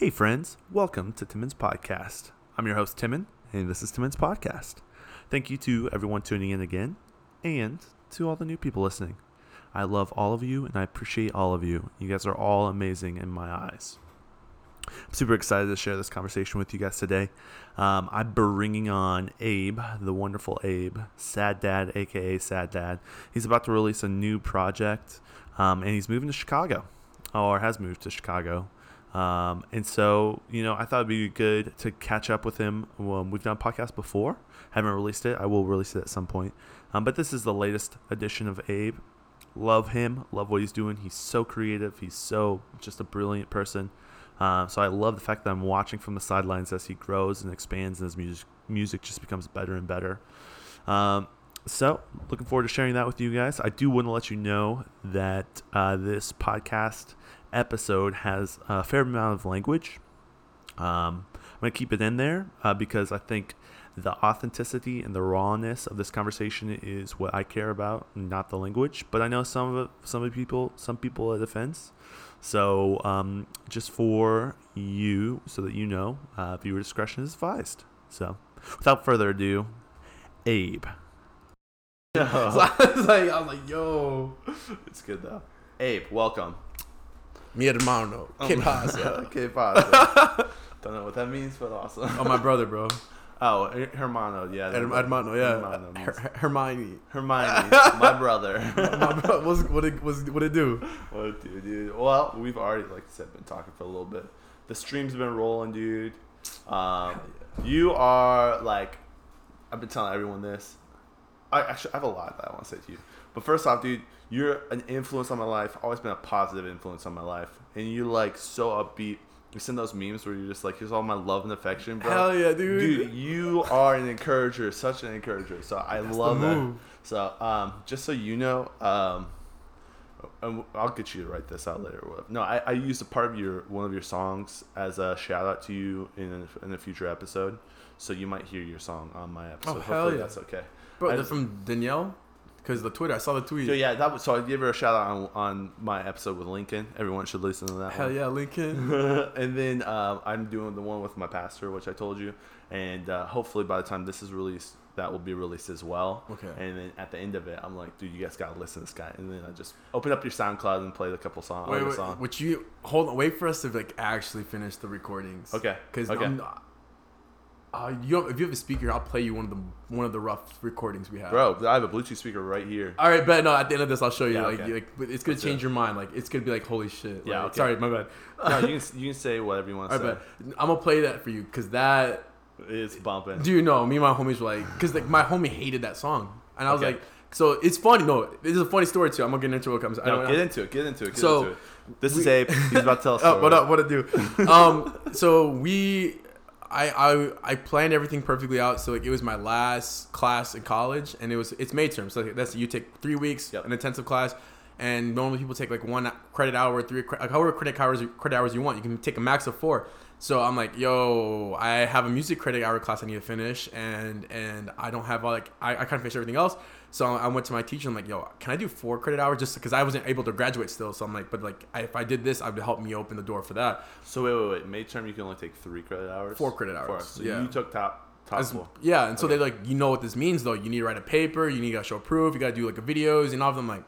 Hey, friends, welcome to Timmons Podcast. I'm your host, Timon, and this is Timmons Podcast. Thank you to everyone tuning in again and to all the new people listening. I love all of you and I appreciate all of you. You guys are all amazing in my eyes. I'm super excited to share this conversation with you guys today. Um, I'm bringing on Abe, the wonderful Abe, Sad Dad, aka Sad Dad. He's about to release a new project, um, and he's moving to Chicago, or has moved to Chicago. Um, and so, you know, I thought it'd be good to catch up with him. Um, we've done podcast before, haven't released it. I will release it at some point. Um, but this is the latest edition of Abe. Love him, love what he's doing. He's so creative. He's so just a brilliant person. Uh, so I love the fact that I'm watching from the sidelines as he grows and expands, and his music music just becomes better and better. Um, so looking forward to sharing that with you guys. I do want to let you know that uh, this podcast episode has a fair amount of language. Um, I'm gonna keep it in there uh, because I think the authenticity and the rawness of this conversation is what I care about, not the language. But I know some of some of people, some people at offense. So um, just for you, so that you know, uh, viewer discretion is advised. So without further ado, Abe. So I was like, I was like, yo, It's good though. Abe, welcome. Mi hermano, que pasa? Que pasa? Don't know what that means, but awesome. Oh, my brother, bro. Oh, Hermano, yeah. Her- hermano, yeah. Hermano means- Her- Hermione. Hermione, my brother. my bro, what's, what it was, what it do? What, dude, dude? Well, we've already, like I said, been talking for a little bit. The stream's been rolling, dude. Um, you are like, I've been telling everyone this. I actually I have a lot that I want to say to you. But first off, dude, you're an influence on my life. Always been a positive influence on my life, and you're like so upbeat. You send those memes where you're just like, "Here's all my love and affection, bro." Hell yeah, dude. Dude, you are an encourager, such an encourager. So I That's love that. So, um, just so you know, um, I'll get you to write this out later. No, I, I used a part of your one of your songs as a shout out to you in a, in a future episode. So you might hear your song on my episode. Oh, hell Hopefully yeah. that's okay. Bro, I- from Danielle? Because the Twitter, I saw the tweet. So yeah, that was so I gave her a shout out on, on my episode with Lincoln. Everyone should listen to that. Hell one. yeah, Lincoln. and then um, I'm doing the one with my pastor, which I told you, and uh, hopefully by the time this is released, that will be released as well. Okay. And then at the end of it, I'm like, dude, you guys gotta listen to this guy. And then I just open up your SoundCloud and play a couple songs. Wait, wait, song. would you hold on? Wait for us to like actually finish the recordings. Okay. Because Okay. Uh, you have, if you have a speaker, I'll play you one of the one of the rough recordings we have. Bro, I have a Bluetooth speaker right here. All right, but no. At the end of this, I'll show you. Yeah, like, okay. like, but it's gonna Let's change your mind. Like, it's gonna be like, holy shit. Yeah, Like, okay. Sorry, my bad. no, you can you can say whatever you want to right, say. but I'm gonna play that for you because that is bumping. Do you know? Me and my homies were like, because like my homie hated that song, and I was Okay. like, so it's funny. No, this is a funny story too. I'm gonna get into what comes. I don't- get into it. Get into it. Get So, into it. This is we- Abe. He's about to tell us. Oh, what up? What it do? um, so we, I, I, I planned everything perfectly out. So like it was my last class in college, and it was it's midterm. So that's you take three weeks Yep. an intensive class, and normally people take like one credit hour, three like however credit hours credit hours you want. You can take a max of four. So I'm like, yo, I have a music credit hour class I need to finish, and and I don't have like I, I kind of finished everything else. So I went to my teacher. I'm like, yo, can I do four credit hours just because I wasn't able to graduate still? So I'm like, but like I, if I did this, I would help me open the door for that. So wait, wait, wait. Midterm, you can only take three credit hours. Four credit hours, So yeah. you took top top As- yeah, and so Okay. they like, you know what this means though. You need to write a paper. You need to show proof. You got to do like a videos and all of them. Like,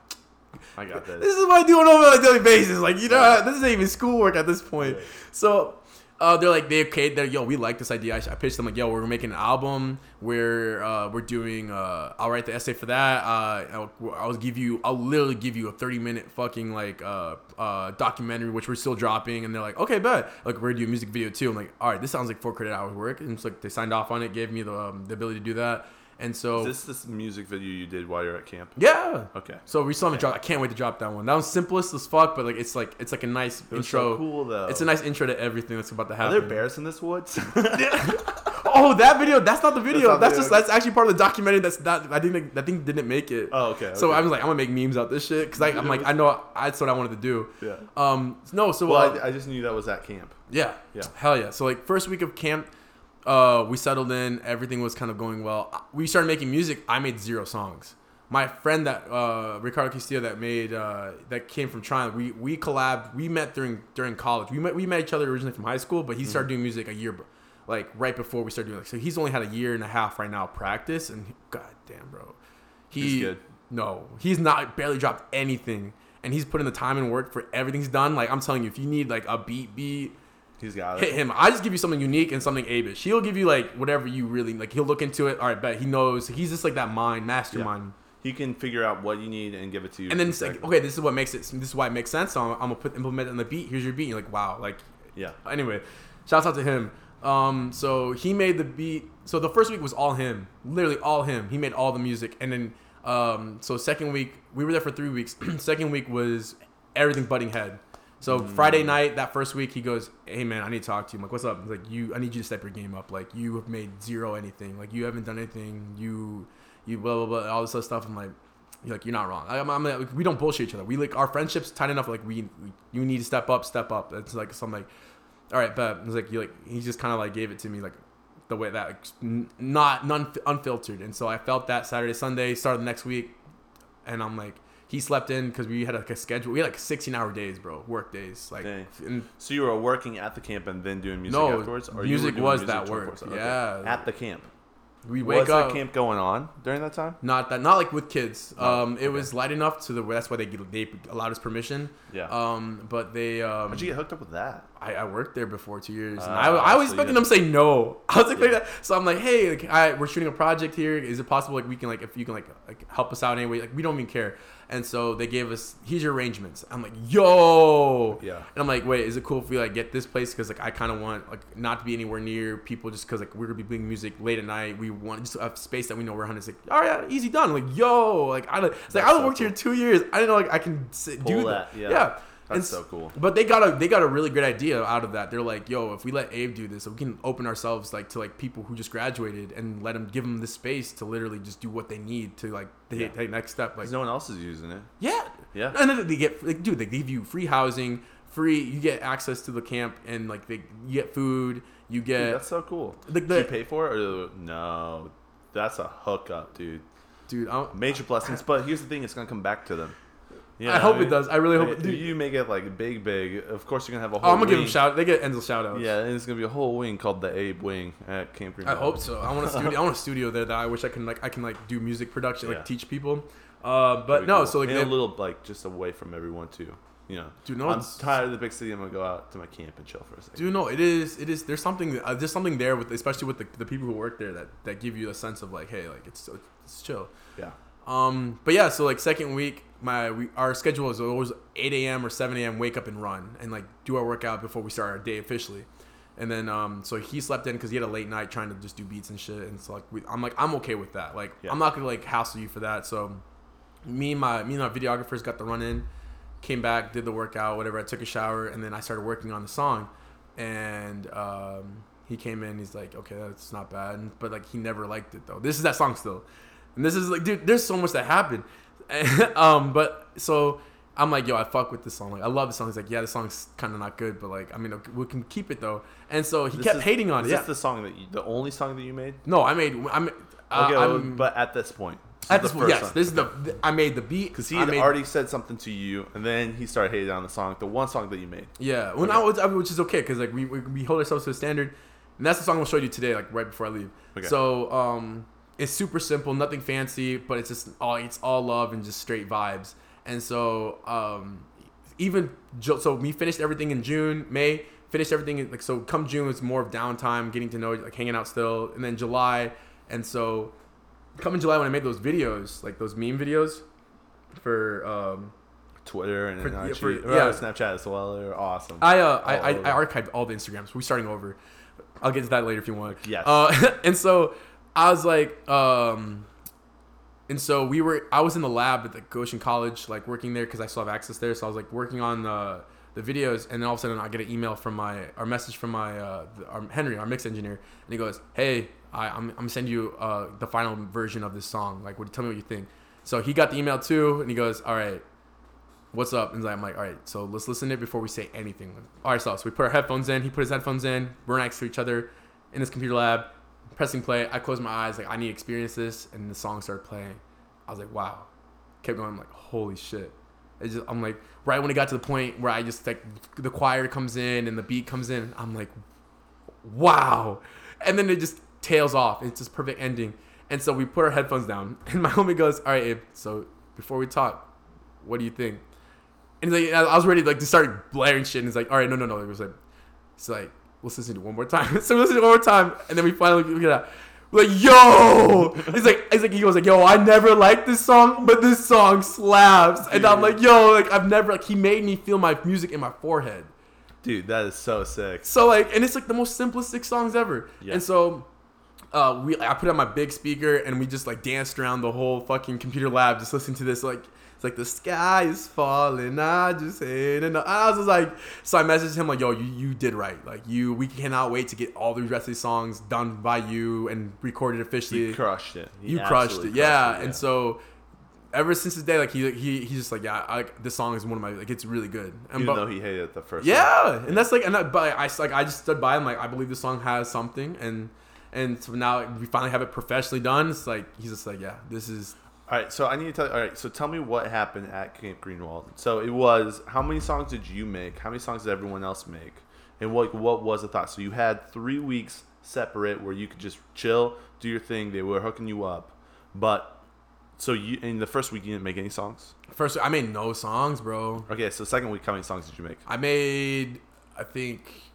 I got this. this is what I do on a daily basis. Like, you know, this isn't even schoolwork at this point. Right. So. Uh, they're like they okay. They're yo, we like this idea. I, I pitched them like yo, we're making an album. We're uh, we're doing. Uh, I'll write the essay for that. Uh, I'll, I'll give you. I'll literally give you a thirty minute fucking like uh, uh, documentary, which we're still dropping. And they're like, okay, bet. Like we're gonna do a music video too. I'm like, all right, this sounds like four credit hours work. And it's like they signed off on it, gave me the um, the ability to do that. And so Is this this music video you did while you're at camp? yeah. Okay. So we still haven't dropped. I can't wait to drop that one. That one's simplest as fuck, but like it's like it's like a nice It was intro. so cool though. It's a nice intro to everything that's about to Are happen. there bears in this woods? Oh, that video. That's not the video. not That's, the just video. that's actually part of the documentary. That's not. I think that thing didn't make it. oh, okay. So okay. I was like, I'm gonna make memes out this shit because I'm like, I know that's what I wanted to do. yeah. Um, no, so Well, uh, I, I just knew that was at camp. yeah, Yeah. hell yeah. So like first week of camp, uh, we settled in. Everything was kind of going well. We started making music. I made zero songs. my friend that uh, Ricardo Castillo that made uh, that came from China. We we collabed. We met during during college. We met we met each other originally from high school, but he started doing music a year, like right before we started doing. Like, so he's only had a year and a half right now of practice, and he- god damn, bro, he He's good. no, he's not barely dropped anything, and he's put in the time and work for everything he's done. Like I'm telling you, if you need like a beat beat He's got hit it. him. I just give you something unique and something abish. He'll give you like whatever you really like. He'll look into it. All right, bet he knows. He's just like that mind mastermind. He can figure out what you need and give it to you. And then it's like, okay, this is what makes it. This is why it makes sense. So I'm, I'm gonna put implement it on the beat. Here's your beat. You're like, wow, like yeah, anyway, shouts out to him. Um, so he made the beat. So the first week was all him, literally all him. He made all the music, and then um, so second week we were there for three weeks. second week was everything butting head. So Friday mm. night, that first week, he goes, "Hey man, I need to talk to you." I'm like, "What's up?" He's like, "You, I need you to step your game up. Like you have made zero anything. Like you haven't done anything. You, you blah blah blah, all this other stuff." I'm like, "You're like, you're not wrong. I'm, I'm like, we don't bullshit each other. We like our friendship's tight enough. Like we, we you need to step up, step up. It's like something like, all right, but it's like you like he just kind of like gave it to me like the way that like, n- not non unfiltered, and so I felt that Saturday Sunday started the next week, and I'm like he slept in because we had like a schedule. We had like 16 hour days, bro, work days. Like, and So you were working at the camp and then doing music No, afterwards, or music was music that work, 24/7? yeah. at the camp. we wake was up. that camp going on during that time? Not that, not like with kids. Oh, Um, it okay. was light enough to the that's why they they allowed us permission. Yeah. Um, but they um, How'd you get hooked up with that? I, I worked there before two years, and Ah, I, I was expecting them to say no. I was like, Yeah. that. so I'm like, hey, like, I, we're shooting a project here. Is it possible like we can like if you can like like help us out anyway? Like we don't even care. And so they gave us here's your arrangements. I'm like, yo, Yeah. And I'm like, wait, is it cool if we like get this place because like I kind of want like not to be anywhere near people just because like we're gonna be playing music late at night. We want just a space that we know we're hunting. It's like, all right, easy done. I'm like, yo, like I like, it's like I so worked here two years. I didn't know like I can sit, do that. that, yeah. yeah. That's And so cool. but they got a they got a really great idea out of that. They're like, yo, if we let Abe do this, we can open ourselves like to like people who just graduated and let them give them the space to literally just do what they need to like take Yeah. take next step. Like, no one else is using it. yeah, Yeah. And then they get like, dude, they give you free housing, free. You get access to the camp, and like they you get food. You Dude, get that's so cool. The- you pay for it or no? That's a hookup, dude. dude. I'm, Major blessings, but here's the thing: it's gonna come back to them. Know I hope mean? it does. I really hope. It, dude, you make it like big, big. Of course, you're gonna have a oh, whole. I'm gonna give them wing. shout. They get Enzel shout outs. Yeah, and it's gonna be a whole wing called the Abe Wing at Camp Green. I hope so. I want a studio. I want a studio there that I wish I can like. I can like do music production, like Yeah. teach people. Uh, but no, cool. so like and they- a little like just away from everyone too. You know, Dude, no, I'm tired of the big city. I'm gonna go out to my camp and chill for a second. Dude, no, it is. It is. There's something. Uh, there's something there with, especially with the, the people who work there, that that give you a sense of like, hey, like it's it's chill. Yeah, Um, but yeah, so like second week, my we, our schedule is always 8 a.m. or 7 a.m. Wake up and run and like do our workout before we start our day officially. And then um, so he slept in because he had a late night trying to just do beats and shit. And so like we, I'm like I'm okay with that. Like Yeah. I'm not gonna like hassle you for that. So me and my me and my videographers got the run in, came back, did the workout, whatever. I took a shower and then I started working on the song. And um, he came in. He's like, okay, that's not bad. But like he never liked it though. This is that song still. And this is like, dude, there's so much that happened. um, but so I'm like, yo, I fuck with this song. Like, I love the song. He's like, yeah, the song's kind of not good, but like, I mean, we can keep it though. And so he This kept is- hating on is it. this Yeah. the song that you, the only song that you made? no, I made. I'm. Uh, Okay, I'm, but at this point, at this point, yes, song. this is the. th- I made the beat because he had made- already said something to you, and then he started hating on the song, the one song that you made. Yeah, well, Okay. now it's, I mean, which is okay because like we, we we hold ourselves to a standard, and that's the song I'll show you today, like right before I leave. Okay. So um, it's super simple, nothing fancy, but it's just all it's all love and just straight vibes. And so um, even so, we finished everything in June, May, finished everything in, like so. Come June, it's more of downtime, getting to know, like hanging out still, and then July, and so come in July when I made those videos, like those meme videos for um, Twitter and For- IG, for- yeah. Snapchat as well. They're awesome. I uh I, I. I archived all the Instagrams. We're starting over. I'll get to that later if you want. Yes. Uh, and so I was like, um, and so we were. I was in the lab at the Goshen College, like working there because I still have access there. So I was like working on the the videos, and then all of a sudden I get an email from my our message from my uh our, Henry, our mix engineer, and he goes, "Hey, I, I'm I'm gonna you uh the final version of this song. Like, what you tell me what you think." So he got the email too, and he goes, "All right." what's up? And I'm like, all right, so let's listen to it before we say anything. All right, so, so we put our headphones in. He put his headphones in. We're next to each other in his computer lab, pressing play. I closed my eyes, like I need to experience this, and the song started playing. I was like, wow. Kept going. I'm like, holy shit. Just, I'm like, right when it got to the point where I just like the choir comes in and the beat comes in, I'm like, wow. And then it just tails off. It's just perfect ending. And so we put our headphones down, and my homie goes, "All right, Abe. So before we talk, what do you think?" And like, I was ready like to start blaring shit. And he's like, "All right, no, no, no." It was like, it's like, let's listen to it one more time. so we listen to it one more time, and then we finally get out. We're like, yo! He's like, he's like, he goes like, yo, I never liked this song, but this song slaps. And I'm like, yo, like I've never like he made me feel my music in my forehead. Dude, that is so sick. So like, and it's like the most simplistic songs ever. Yeah. And so, uh, we I put on my big speaker and we just like danced around the whole fucking computer lab, just listening to this. Like, it's like the sky is falling. I just hate it. I was just like, so I messaged him like, yo, you you did right. Like you, we cannot wait to get all these rest of these songs done by you and recorded officially. He crushed it. He you crushed it, absolutely yeah. crushed it, And so. Ever since this day, like he he he's just like yeah, I, like this song is one of my like it's really good. And even but- though he hated it the first yeah, and that's like, and that, but I like I just stood by him like I believe this song has something, and and so now we finally have it professionally done. It's like he's just like, yeah, this is All right, so I need to tell. All right, so tell me what happened at Camp Greenwald. So it was how many songs did you make? How many songs did everyone else make? And what what was the thought? So you had three weeks separate where you could just chill, do your thing. They were hooking you up, but so you in the first week you didn't make any songs. first. I made no songs, bro. Okay, so second week, how many songs did you make? I made I think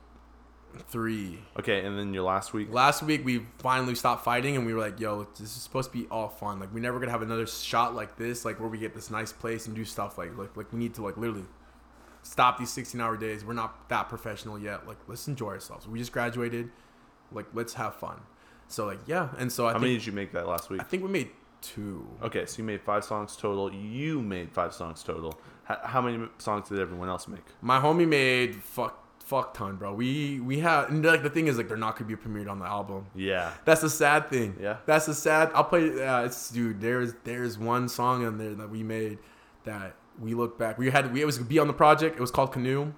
three. Okay, and then your last week. Last week we finally stopped fighting, and we were like, yo, this is supposed to be all fun. Like we're never gonna have another shot like this, like where we get this nice place and do stuff like like like we need to like literally stop these 16 hour days. We're not that professional yet. Like let's enjoy ourselves. We just graduated. Like let's have fun. So like yeah, and so I How think many did you make that last week? I think we made two. Okay, so you made five songs total. You made five songs total. How, how many songs did everyone else make? My homie made fuck fuck ton, bro. We we have and like the thing is like they're not gonna be premiered on the album. Yeah. That's the sad thing. Yeah. That's the sad. I'll play. Yeah, it's dude. There's there's one song on there that we made that we look back. We had we it was gonna be on the project. It was called Canoe.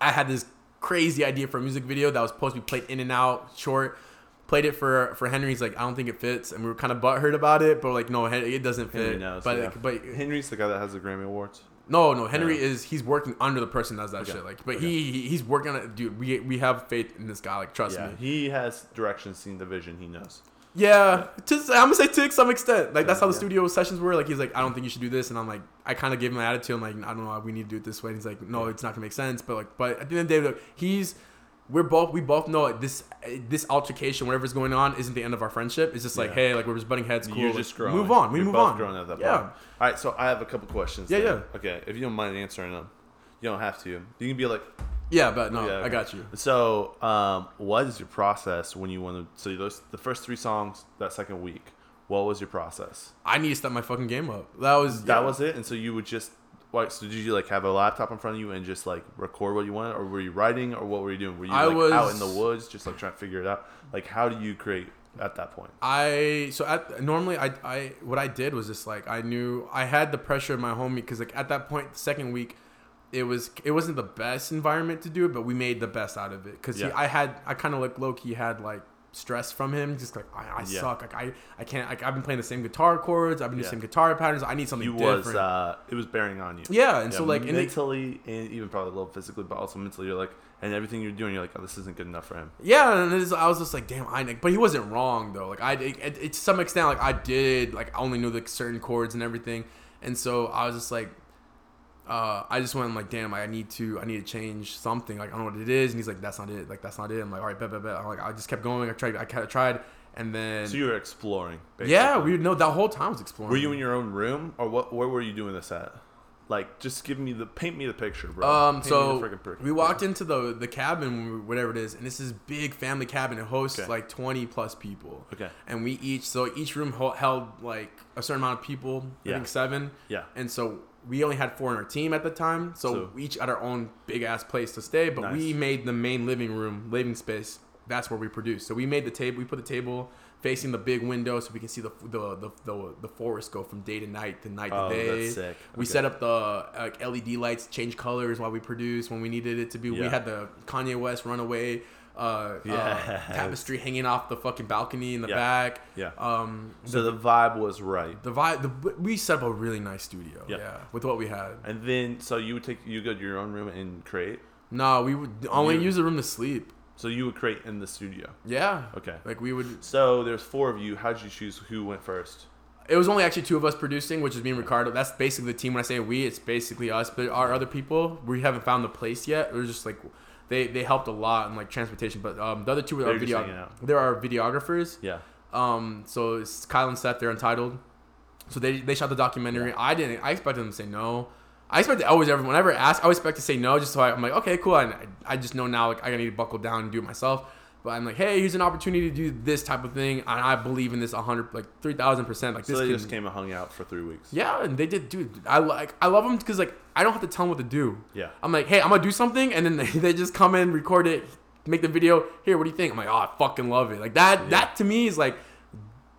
I had this crazy idea for a music video that was supposed to be played in and out short. Played it for for Henry. He's like, I don't think it fits, and we were kind of butthurt about it. But like, no, it doesn't fit. Henry knows. but yeah. but Henry's the guy that has the Grammy Awards. No, no, Henry is he's working under the person that does that Okay. shit. Like, but Okay. he, he he's working on it, dude. We we have faith in this guy. Like, trust Yeah, me. he has direction, seen the vision. He knows. Yeah, to, I'm gonna say to some extent. Like that's how the studio sessions were. Like he's like, I don't think you should do this, and I'm like, I kind of gave him an attitude. I'm like, I don't know, we need to do it this way. And he's like, No, it's not gonna make sense. But like, but at the end of the day, look, he's we're both we both know like this this altercation, whatever's going on, isn't the end of our friendship. It's just like, Yeah. hey, like we're just butting heads. Cool. You're like, just growing. Move on. We You're move both on. growing at that yeah. point. All right, so I have a couple questions. Yeah, then. Okay, if you don't mind answering them, you don't have to. You can be like, Yeah, but no, Yeah, I got you. So, um, what is your process when you want to? So those the first three songs that second week. What was your process? I need to step my fucking game up. That was That yeah. was it. And so you would just like. So did you like have a laptop in front of you and just like record what you wanted, or were you writing, or what were you doing? Were you I like out in the woods, just like trying to figure it out? Like, how do you create at that point? I so at normally I I what I did was just like I knew I had the pressure of my homie because like at that point the second week it was it wasn't the best environment to do it but we made the best out of it because Yeah. I had I kind of like low key had like stress from him just like I, I Yeah. suck like I I can't like I've been playing the same guitar chords I've been doing Yeah. the same guitar patterns I need something You different was uh, it was bearing on you. yeah and so like and mentally and even probably a little physically, but also mentally, you're like, and everything you're doing, you're like, oh, this isn't good enough for him. Yeah, and it's, I was just like, damn, I. But he wasn't wrong though. Like I, it, it, to some extent, like I did, like I only knew like certain chords and everything, and so I was just like, uh, I just went like, damn, like, I need to, I need to change something. Like I don't know what it is, and he's like, that's not it. Like that's not it. I'm like, all right, bet, bet, bet. I'm like, I just kept going. I tried, I kind of tried, and then So you were exploring. yeah, we know that whole time was exploring. Were you in your own room, or what? Where were you doing this at? Like, just give me the paint me the picture, bro. Um, Paint me so the frickin' picture. we walked into the the cabin, whatever it is, and this is big family cabin. It hosts Okay. like twenty plus people. Okay. And we each so each room held like a certain amount of people. I Yeah. think seven. Yeah. And so we only had four in our team at the time, so, So- we each had our own big ass place to stay. But we made the main living room, living space. That's where we produced. So we made the table. We put the table facing the big window, so we can see the the the, the, the forest go from day to night to night Oh, to day. that's sick. We Okay. set up the like LED lights, change colors while we produced when we needed it to be. We had the Kanye West Runaway uh, uh, tapestry hanging off the fucking balcony in the Yeah. back. Yeah. Um, So the vibe was right. the vibe. The, we set up a really nice studio. Yeah. Yeah. with what we had. And then, so you would take, you go to your own room and create. No, we would only You- use the room to sleep. So you would create in the studio. Yeah. Okay. Like we would. So there's four of you. How did you choose who went first? It was only actually two of us producing, which is me and Ricardo. That's basically the team. When I say we, it's basically us. But our other people, we haven't found the place yet. We're just like, they they helped a lot in like transportation. But um, the other two are were video. There are videographers. Yeah. Um, so it's Kyle and Seth. They're entitled. So they they shot the documentary. I didn't. I expected them to say no. I expected always everyone whenever I ask, I always expect to say no. Just so I, I'm like, okay, cool. I, I just know now like I need to buckle down and do it myself. But I'm like, hey, here's an opportunity to do this type of thing, and I believe in this 100, like 3,000 percent. Like So this they just came and hung out for three weeks. yeah, and they did, dude. I like, I love them because like I don't have to tell them what to do. Yeah. I'm like, hey, I'm gonna do something, and then they, they just come in, record it, make the video. Here, what do you think? I'm like, oh, I fucking love it. Like that. Yeah. That to me is like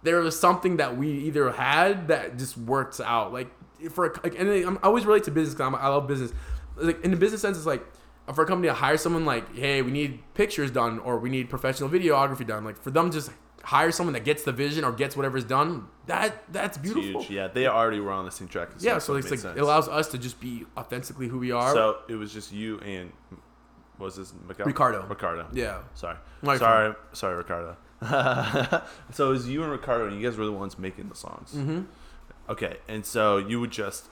there was something that we either had that just works out. Like for a, like, and I'm, I always relate to business because I love business. Like in the business sense, it's like for a company to hire someone like, hey, we need pictures done or we need professional videography done. Like for them, just hire someone that gets the vision or gets whatever's done. That that's beautiful. huge. Yeah, they already were on the same track. Yeah, so it's like it allows us to just be authentically who we are. So it was just you and what was this? Ricardo. Ricardo. yeah, Sorry. My sorry. Sorry, Ricardo. so it was you and Ricardo, and you guys were the ones making the songs. mm-hmm. Okay, and so you would just.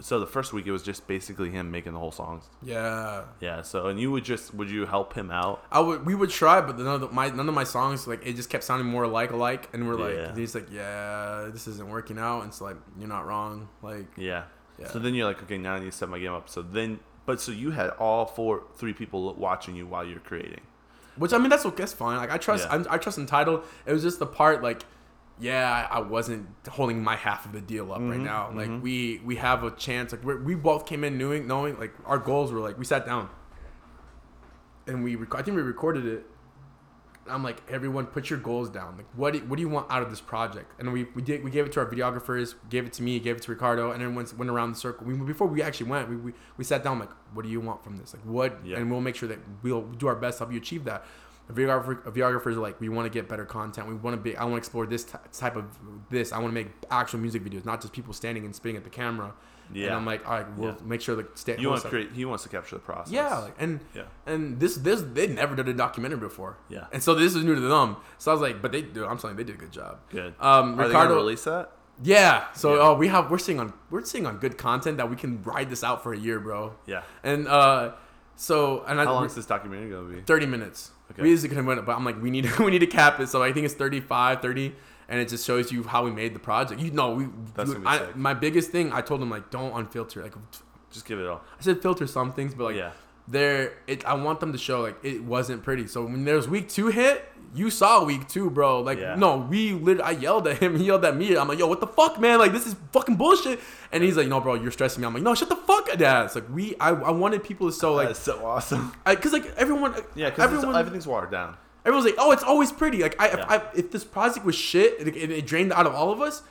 So the first week it was just basically him making the whole songs. yeah. Yeah. So and you would just would you help him out? I would we would try, but none of the, my none of my songs like it just kept sounding more like alike, and we're Yeah. like he's like yeah this isn't working out, and it's like you're not wrong, like Yeah. yeah. So then you're like, okay, now I need to set my game up. So then, but so you had all four, three people watching you while you're creating. Which I mean that's that's fine. Like I trust Yeah. I, I trust entitled. It was just the part like yeah I, wasn't holding my half of the deal up right Mhm, now. Like mhm. we we have a chance. Like we're, we both came in knowing knowing like our goals were like we sat down and we rec- I think we recorded it. I'm like everyone put your goals down. Like what do, what do you want out of this project? And we, we did we gave it to our videographers, gave it to me, gave it to Ricardo, and everyone went around the circle. We, before we actually went, we, we, we sat down like what do you want from this? Like what? Yeah. And we'll make sure that we'll do our best to help you achieve that. A videographer, videographers are like we want to get better content. We want to be. I want to explore this ty- type of this. I want to make actual music videos, not just people standing and spitting at the camera. Yeah. And I'm like, all right, we'll Yeah. make sure the sta- you want to create. He wants to capture the process. Yeah, like, and Yeah. and this this they never did a documentary before. Yeah. And so this is new to them. So I was like, but they do. I'm telling you, they did a good job. Good. Um, Are Ricardo, release that? yeah. So Yeah. oh, we have we're seeing on we're seeing on good content that we can ride this out for a year, bro. Yeah. And uh, so and How I, long is this documentary gonna be? 30 minutes. Okay. We usually couldn't win it, but I'm like, we need we need to cap it. So I think it's 35, 30, and it just shows you how we made the project. You know, we. That's dude, I, my biggest thing, I told them like, don't unfilter. Like, Just give it all. I said filter some things, but like, yeah. There, it. I want them to show like it wasn't pretty. So when there's week two hit, you saw week two, bro. Like, Yeah. no, we lit. I yelled at him. He yelled at me. I'm like, yo, what the fuck, man? Like, this is fucking bullshit. And he's like, no, bro, you're stressing me. I'm like, no, shut the fuck up, dad. It's like we. I, I wanted people to show like, That's so awesome. because like everyone. Yeah, because everyone. everything's watered down. Everyone's like, "Oh, it's always pretty." Like, I, Yeah. if, I, if this project was shit and it, it drained out of all of us,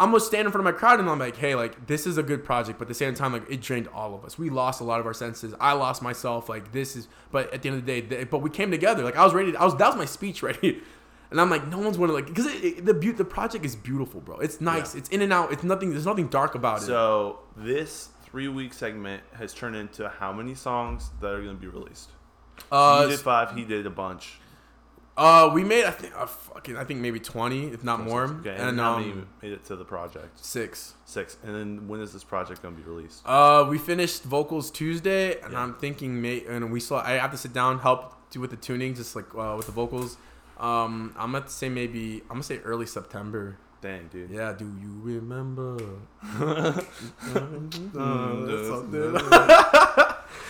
I'm gonna stand in front of my crowd and I'm like, "Hey, like, this is a good project," but at the same time, like, it drained all of us. We lost a lot of our senses. I lost myself. Like, this is. But at the end of the day, th- but we came together. Like, I was ready. I was. That was my speech ready. And I'm like, no one's gonna like, because the the project is beautiful, bro. It's nice. Yeah. It's in and out. It's nothing. There's nothing dark about it. So this three week segment has turned into how many songs that are gonna be released? Uh, you did five. He did a bunch. Uh, we made I think uh, fucking I think maybe 20, if not more. Okay. And, And how um, many made it to the project? six. Six. And then when is this project gonna be released? Uh, we finished vocals Tuesday, and Yeah. I'm thinking, may and we saw. I have to sit down, help do with the tuning, just like uh, with the vocals. Um, I'm gonna say maybe I'm gonna say early September. Dang, dude. Yeah, do you remember?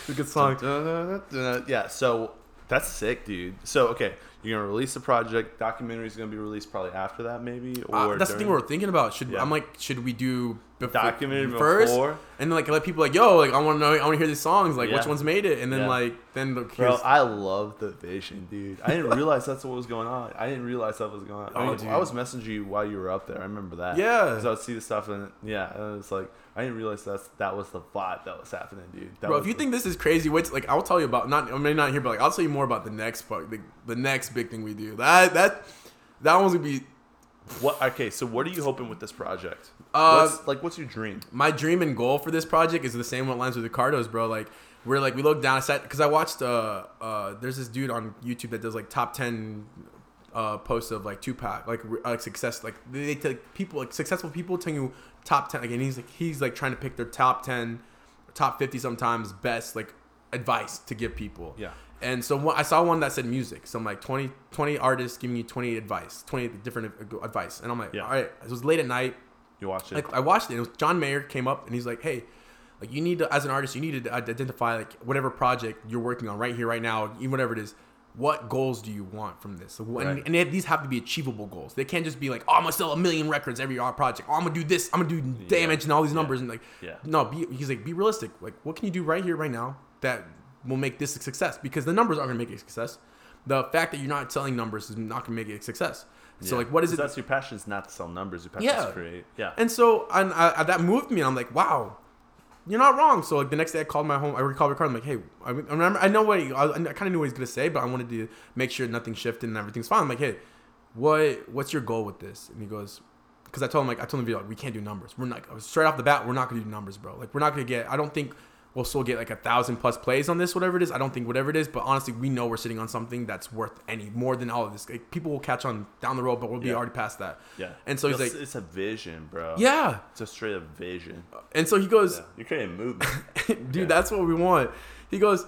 It's a good song. yeah, so that's sick, dude. So okay, You're gonna release the project. Documentary is gonna be released probably after that, maybe. Or Uh, that's the thing we're thinking about. Should Yeah. I'm like, should we do before, Documentary first, before? and then like let people like, yo, like I want to know, I want to hear these songs, like which ones made it, and then Yeah. like then the Bro, I love the vision, dude. I didn't realize that's what was going on. I didn't realize that was going on. I, Oh, mean, dude. I was messaging you while you were up there. I remember that. Yeah. Because I would see the stuff and yeah, and it's like I didn't realize that's that was the vibe that was happening, dude. That Bro, if you the- think this is crazy, wait. Like I'll tell you about not. I mean, not here, but like I'll tell you more about the next part, the, the next big thing we do. That that that one's gonna be what, okay, so what are you hoping with this project? Uh, what's, like, what's your dream? my dream and goal for this project is the same one lines with the Ricardo's, bro. Like we're like we look down at because I watched uh uh there's this dude on YouTube that does like top ten uh posts of like Tupac like like success like they take people like successful people telling you top ten again he's like he's like trying to pick their top ten top fifty sometimes best like advice to give people Yeah. And so I saw one that said music. So I'm like 20, 20 artists giving you 20 advice, 20 different advice. And I'm like, Yeah. all right, it was late at night. You watch it? Like I watched it. It was John Mayer came up and he's like, "Hey, like you need to, as an artist, you need to uh, identify like whatever project you're working on right here, right now, even whatever it is. What goals do you want from this? So, and, Right. and they, these have to be achievable goals. They can't just be like, "Oh, I'm gonna sell a million records every art project. Oh, I'm gonna do this. I'm gonna do damage and all these Yeah. numbers." And like, Yeah. no, be, he's like, be realistic. Like, what can you do right here, right now that will make this a success? Because the numbers aren't gonna make it a success. The fact that you're not selling numbers is not gonna make it a success. So, Yeah. like, what is it? That's your passion is not to sell numbers. Your passion Yeah. is to create. Yeah. And so and I, I, that moved me. I'm like, wow, you're not wrong. So like the next day, I called my home. I called Ricardo. I'm like, hey, I I remember. I know what he, I, I kind of knew what he's gonna say, but I wanted to make sure nothing shifted and everything's fine. I'm like, hey, what what's your goal with this? And he goes, because I told him like I told him like we can't do numbers. We're not straight off the bat. We're not gonna do numbers, bro. Like we're not gonna get. I don't think. We'll still get like a thousand plus plays on this, whatever it is. I don't think whatever it is, but honestly, we know we're sitting on something that's worth any more than all of this. Like, people will catch on down the road, but we'll be Yeah. already past that. Yeah. And so he's it's, like, it's a vision, bro. yeah. It's a straight up vision. And so he goes, Yeah. You're creating movement. dude, Yeah. that's what we want. He goes,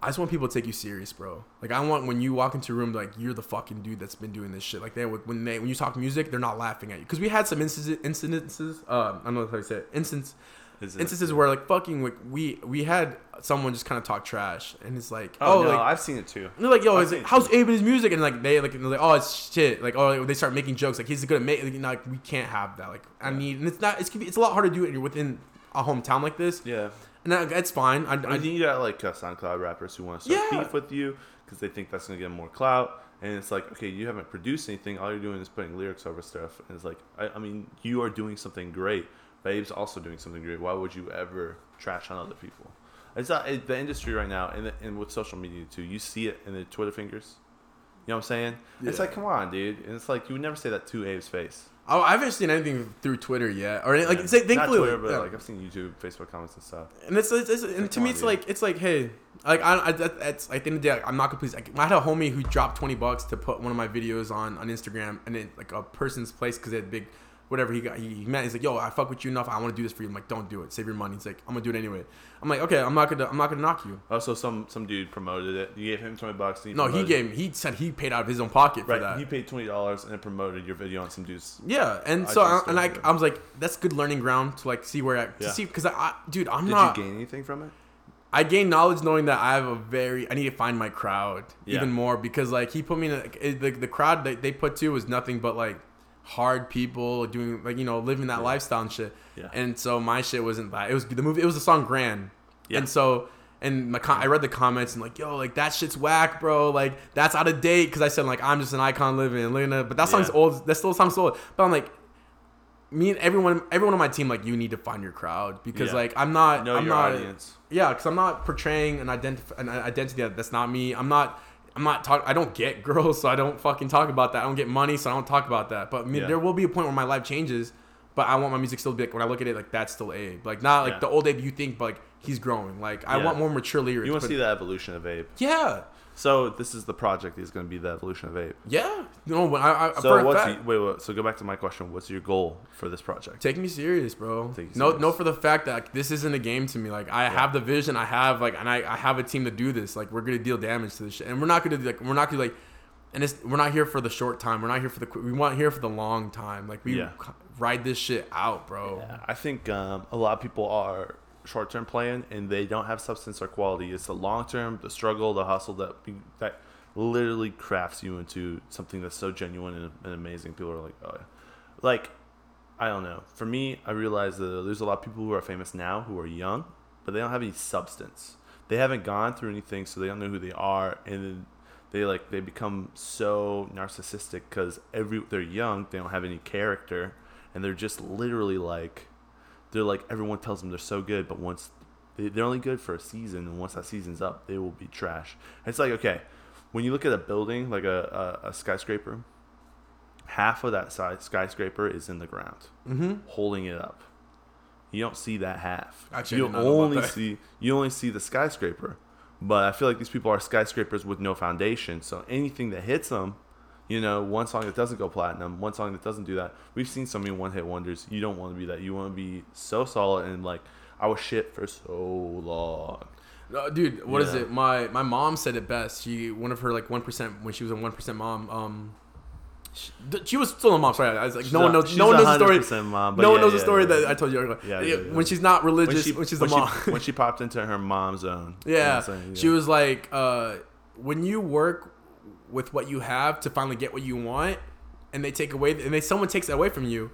I just want people to take you serious, bro. Like I want when you walk into a room, like you're the fucking dude that's been doing this shit. Like they when they when you talk music, they're not laughing at you because we had some instances, incidences. Uh, I don't know how to say it. Instance, instances where like fucking like, we we had someone just kind of talk trash, and it's like, Oh, oh, no, like, I've seen it too. they're like, yo, I've is it, it how's. Abe and his music? And like they like they're like, oh, it's shit. Like oh, they start making jokes. Like he's good at make. Like, like we can't have that. Like I need, and it's not. It's it's a lot harder to do it you're within a hometown like this. Yeah. And that, that's fine. I, I I, mean, you got like uh, SoundCloud rappers who want to start Yeah. beef with you because they think that's gonna get more clout, and it's like, okay, you haven't produced anything. All you're doing is putting lyrics over stuff, and it's like, I, I mean, you are doing something great. Babe's also doing something great. Why would you ever trash on other people? It's not it, the industry right now, and, and with social media too. You see it in the Twitter fingers. You know what I'm saying? It's like, come on, dude. And it's like you would never say that to Abe's face. I, I haven't seen anything through Twitter yet, or like Yeah. say, thankfully, Twitter, but yeah. like I've seen YouTube, Facebook comments and stuff. and it's, it's, it's and to me it's dude. like it's like hey, like I, I that, that's like, at the end of the day, I'm not gonna please. Like, I had a homie who dropped twenty bucks to put one of my videos on on Instagram, and it like a person's place because they had big. Whatever he got, he, he meant. He's like, "Yo, I fuck with you enough. I want to do this for you." I'm like, "Don't do it. Save your money." He's like, "I'm gonna do it anyway." I'm like, "Okay, I'm not gonna, I'm not gonna knock you." Also, some some dude promoted it. You gave him twenty bucks. and No, he gave. He said he paid out of his own pocket for right. that. He paid twenty dollars and then promoted your video on some dudes. Yeah, and I so I, and I, I was like, that's good learning ground to like see where I to Yeah. see because I, I, dude, I'm Did not. Did you gain anything from it? I gained knowledge knowing that I have a very. I need to find my crowd Yeah. even more because like he put me in a, it- the the crowd that they put to was nothing but like hard people doing like you know living that Yeah. lifestyle and shit. Yeah. And so my shit wasn't that. It was the movie. It was the song Grand. Yeah. And so. And my com- I read the comments and like, yo, like that shit's whack, bro. Like that's out of date because I said like I'm just an icon living and living. But that song's Yeah. old. That still song's old. But I'm like, me and everyone, everyone on my team, like you need to find your crowd because Yeah. like I'm not, Know I'm your not, audience. yeah, because I'm not portraying an identity, an identity that's not me. I'm not, I'm not talk. I don't get girls, so I don't fucking talk about that. I don't get money, so I don't talk about that. But I mean, Yeah. there will be a point where my life changes. But I want my music still to be like when I look at it, like that's still Abe. Like not like Yeah. the old Abe you think, but like he's growing. Like I Yeah. want more mature lyrics. You want to see the evolution of Abe. Yeah, So this is the project. Is going to be the evolution of Abe. yeah. No, but I, I So a what's fact, the, wait, wait? So go back to my question. What's your goal for this project? Take me serious, bro. Take you no, serious. no, for the fact that like, this isn't a game to me. Like I have the vision, I have like, and I, I have a team to do this. Like we're gonna deal damage to this shit, and we're not gonna like we're not gonna like, and it's we're not here for the short time. We're not here for the quick. We want here for the long time. Like we Yeah. ride this shit out, bro. I think um, a lot of people are short term plan and they don't have substance or quality. It's the long term, the struggle, the hustle that that literally crafts you into something that's so genuine and, and amazing. People are like, oh, yeah. like I don't know. For me, I realize that there's a lot of people who are famous now who are young, but they don't have any substance. They haven't gone through anything, so they don't know who they are, and then they like they become so narcissistic because every they're young, they don't have any character, and they're just literally like they're like everyone tells them they're so good, but once they, they're only good for a season, and once that season's up, they will be trash. It's like okay, when you look at a building like a, a, a skyscraper, half of that size skyscraper is in the ground, Mm-hmm. holding it up. You don't see that half. Actually, you did not know about only see you only see the skyscraper. But I feel like these people are skyscrapers with no foundation. So anything that hits them, you know, one song that doesn't go platinum, one song that doesn't do that. We've seen so many one hit wonders. You don't want to be that. You want to be so solid and like I was shit for so long. No, dude, what is Yeah. it? My my mom said it best. She one of her like one percent when she was a one percent mom. Um, she, she was still a mom. Sorry, I was like, She's no one knows. she's No one knows the story. mom, no one yeah, knows the story yeah. that I told you. earlier. Yeah, Yeah, yeah, yeah. When she's not religious, when, she's the when mom. She, when she popped into her mom's zone. You know yeah, saying? she was like, uh, when you work with what you have to finally get what you want, and they take away, and they someone takes that away from you,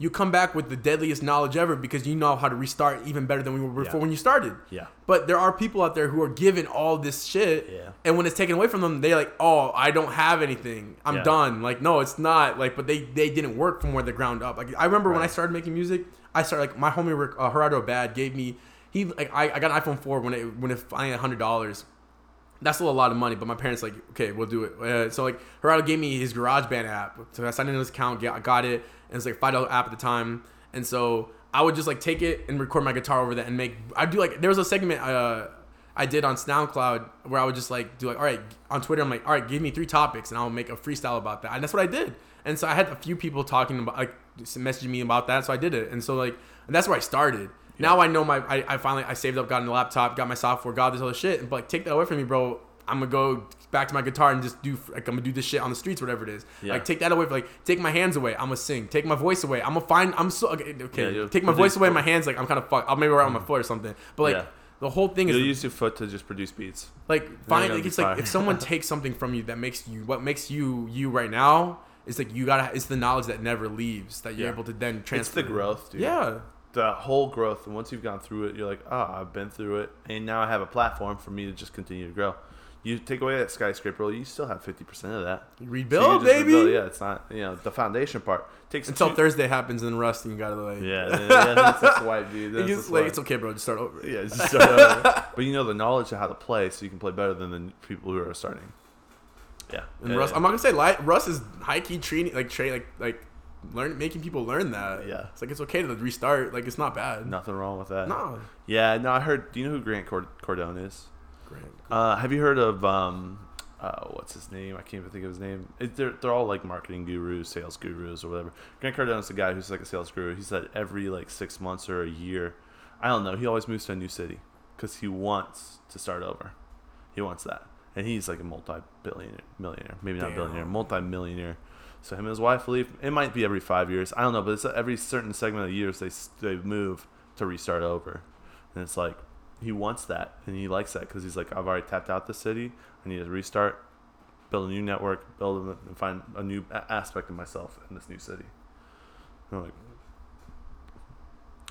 you come back with the deadliest knowledge ever because you know how to restart even better than we were before Yeah. when you started. Yeah. But there are people out there who are given all this shit, Yeah. and when it's taken away from them, they're like, "Oh, I don't have anything. I'm Yeah. done." Like, no, it's not. Like, but they they didn't work from where the ground up. Like, I remember when I started making music, I started like my homie uh, Gerardo Bad gave me he like I, I got an iPhone four when it when it finally had hundred dollars. That's still a lot of money, but my parents like, okay, we'll do it. Uh, so like, Gerardo gave me his GarageBand app, so I signed into his account, I got it, and it's like five dollar app at the time, and so I would just like take it and record my guitar over that and make. I do like there was a segment uh, I did on SoundCloud where I would just like do like, all right, on Twitter I'm like, all right, give me three topics and I'll make a freestyle about that, and that's what I did. And so I had a few people talking about like messaging me about that, so I did it, and so like and that's where I started. Now I know my I, I finally I saved up, got a laptop, got my software, got this other shit. But like take that away from me, bro. I'm gonna go back to my guitar and just do like I'm gonna do this shit on the streets, whatever it is. Yeah. Like take that away, like take my hands away. I'm gonna sing. Take my voice away. I'm gonna find. I'm so okay. okay. Yeah, take my voice away. My hands like I'm kind of fucked. I'll maybe write on my mm-hmm. foot or something. But like Yeah. the whole thing is You'll use your foot to just produce beats. like find like it's like if someone takes something from you that makes you what makes you you right now. It's like you gotta. It's the knowledge that never leaves that you're able to then transfer. It's the growth, dude. Yeah. The whole growth, and once you've gone through it, you're like, oh, I've been through it, and now I have a platform for me to just continue to grow. You take away that skyscraper, you still have fifty percent of that. Rebuild, just baby. rebuild. Yeah, it's not you know the foundation part takes Until two- Thursday happens and Russ and you gotta like Yeah, yeah, yeah that's dude. That's like it's okay, bro. Just start over. Yeah, just start over. but you know the knowledge of how to play, so you can play better than the people who are starting. Yeah, And yeah, Russ, yeah. I'm not gonna say like Russ is high key treating like tra- like like learn making people learn that. Yeah. it's like it's okay to restart. Like it's not bad. nothing wrong with that. no. Yeah, no, I heard. Do you know who Grant Cord- Cardone is? Grant. Uh, have you heard of um, uh, what's his name? I can't even think of his name. It, they're they're all like marketing gurus, sales gurus, or whatever. Grant Cardone is the guy who's like a sales guru. He said every like six months or a year, I don't know. He always moves to a new city because he wants to start over. He wants that, and he's like a multi-billionaire, millionaire, maybe not Damn. billionaire, multi-millionaire. So him and his wife leave. It might be every five years. I don't know, but it's every certain segment of the years they they move to restart over, and it's like he wants that and he likes that because he's like I've already tapped out the city. I need to restart, build a new network, build and find a new a- aspect of myself in this new city. And I'm like,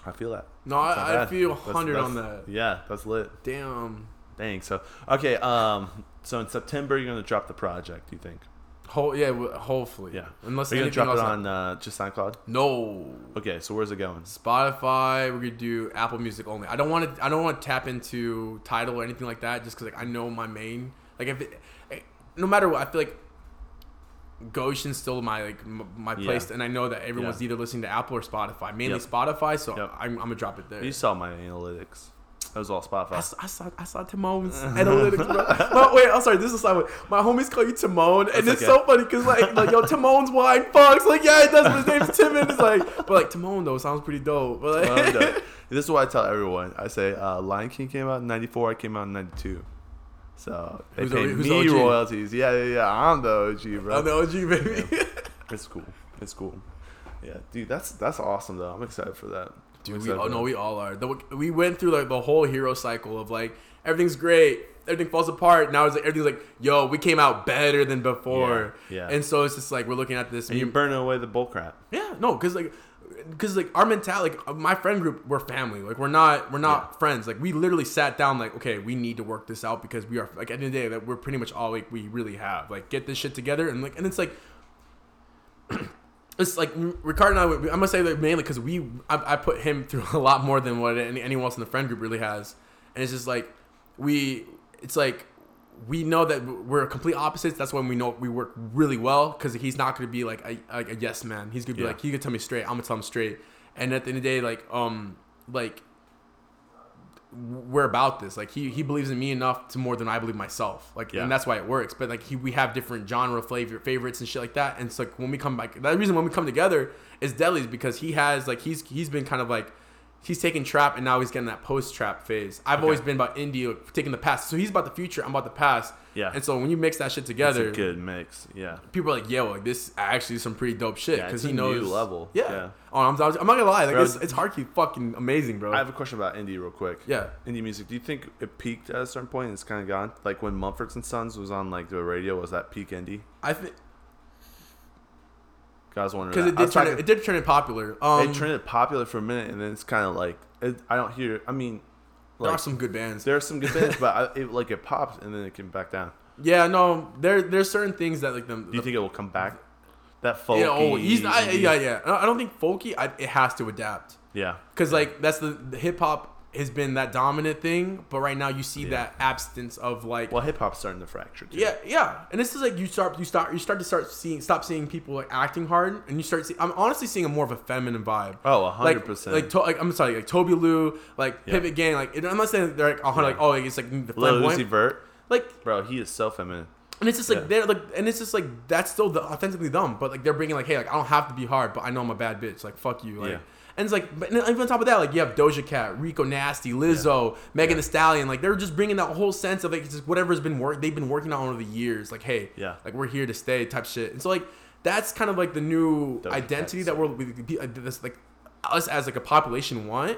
I feel that. No, I, I feel hundred on that. Yeah, that's lit. Damn. Dang. So okay. Um. So in September you're gonna drop the project. Do you think? Ho- yeah, w- hopefully. Yeah. Unless Are you gonna drop it on uh, just SoundCloud? no. Okay. So where's it going? Spotify. We're gonna do Apple Music only. I don't want to. I don't want to tap into Tidal or anything like that. Just because like I know my main. Like if it, eh, no matter what, I feel like Goshen's still my like m- my Yeah. place, and I know that everyone's Yeah. either listening to Apple or Spotify. Mainly Yep. Spotify, so Yep. I'm, I'm gonna drop it there. You saw my analytics. That was all Spotify. saw, I saw I saw Timon's analytics, bro. My, wait, I'm sorry. This is Simon. My homies call you Timon, and That's it's okay. so funny because like, like yo, Timon's wine fucks. Like, yeah, it does. But his name's Timon. It's like, but like Timon though sounds pretty dope. But like, Well, this is what I tell everyone. I say uh, Lion King came out in '94. I came out in '92. So they Who's pay who's me OG? royalties. Yeah, yeah, yeah. I'm the OG, bro. I'm the OG baby. It's cool. It's cool. Yeah, dude, that's that's awesome though. I'm excited for that. Dude, we excited all for know that. we all are. The, we went through like the whole hero cycle of like everything's great. Everything falls apart. Now it's like everything's like, yo, we came out better than before. Yeah, yeah. And so it's just like we're looking at this. And you're burning away the bull crap. yeah, no, because like, because like our mentality, like uh, my friend group, we're family. Like we're not, we're not friends. Like we literally sat down, like, okay, we need to work this out because we are like at the end of the day, that we're pretty much all like we really have. Like get this shit together and like, and it's like. It's like Ricardo and I. I'm gonna say that mainly because we, I, I put him through a lot more than what any, anyone else in the friend group really has, and it's just like we. It's like we know that we're complete opposites. That's when we know we work really well because he's not going to be like a, like a yes man. He's gonna be Yeah. like he could tell me straight. I'm gonna tell him straight. And at the end of the day, like um like we're about this. Like he he believes in me enough to more than I believe myself. Like Yeah. and that's why it works. But like he we have different genre flavor favorites and shit like that. And it's like when we come back, the reason when we come together is Deadly is because he has like he's he's been kind of like. He's taking trap and now he's getting that post trap phase. I've always been about indie, like, taking the past. So he's about the future. I'm about the past. Yeah. And so when you mix that shit It's together, a good mix. Yeah. people are like, "Yo, like this actually is some pretty dope shit." Yeah, Because it's he knows new level. Yeah. Yeah. Oh, I'm, I'm not gonna lie. Like Bro, it's, it's hard fucking amazing, bro. I have a question about indie real quick. Yeah. Indie music. Do you think it peaked at a certain point and it's kind of gone? Like when Mumford and Sons was on like the radio, was that peak indie? I think I was wondering. because it did turn talking- it, it did turn it popular. Um, it trended popular for a minute and then it's kind of like it, I don't hear. I mean, there are some good bands. there are some good bands, but I, it like it pops and then it came back down. yeah, no, there there's certain things that like them. Do you think it will come back? That oh, folky. Yeah, oh, he's I, yeah, yeah. I don't think folky. I, it has to adapt yeah. because like that's the, the hip hop has been that dominant thing, but right now you see Yeah. that absence of like Well, hip hop's starting to fracture too. Yeah, yeah, and this is like you start, you start, you start to start seeing, stop seeing people like acting hard, and you start. See, I'm honestly seeing a more of a feminine vibe. Oh, a like, hundred percent. like, to, like I'm sorry, like Tobi Lou, like Yeah. Pivot Gang, like I'm not saying they're like, hundred, Yeah. Oh, like oh, it's like the Lil Uzi Vert, like, bro, he is so feminine. and it's just like Yeah. they're like, and it's just like that's still the authentically dumb, but like they're bringing like, hey, like I don't have to be hard, but I know I'm a bad bitch, like fuck you, like. Yeah. And it's like, but even on top of that, like you have Doja Cat, Rico Nasty, Lizzo, Megan Yeah. Thee Stallion. Like they're just bringing that whole sense of like just whatever's been work they've been working on over the years. Like hey, Yeah. like we're here to stay type shit. And so like that's kind of like the new Doja identity that we're we, we, uh, this like us as like a population want.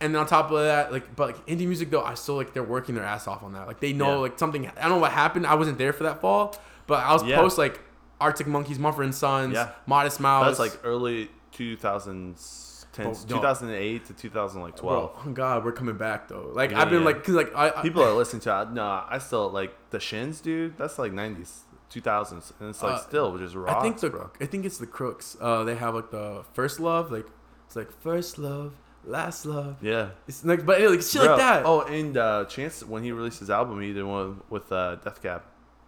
And then on top of that, like, but like indie music though, I still like they're working their ass off on that. Like they know Yeah. like something. I don't know what happened. I wasn't there for that fall, but I was Yeah. post like Arctic Monkeys, Mumford and Sons, Yeah. Modest Mouse. That's like early 2010, Oh, no. 2008 to 2012. Bro, oh God, we're coming back though. Like I've been Yeah. like, cause like I, I People are listening to it. No, I still like the Shins, dude. That's like 90s, 2000s, and it's like Uh, still just rocks, I think the bro. I think it's the Crooks. Uh, they have like the first love, like it's like first love, last love. Yeah. It's like, but like shit Bro, like that. Oh, and uh, Chance when he released his album, he did one with uh, Death Cab,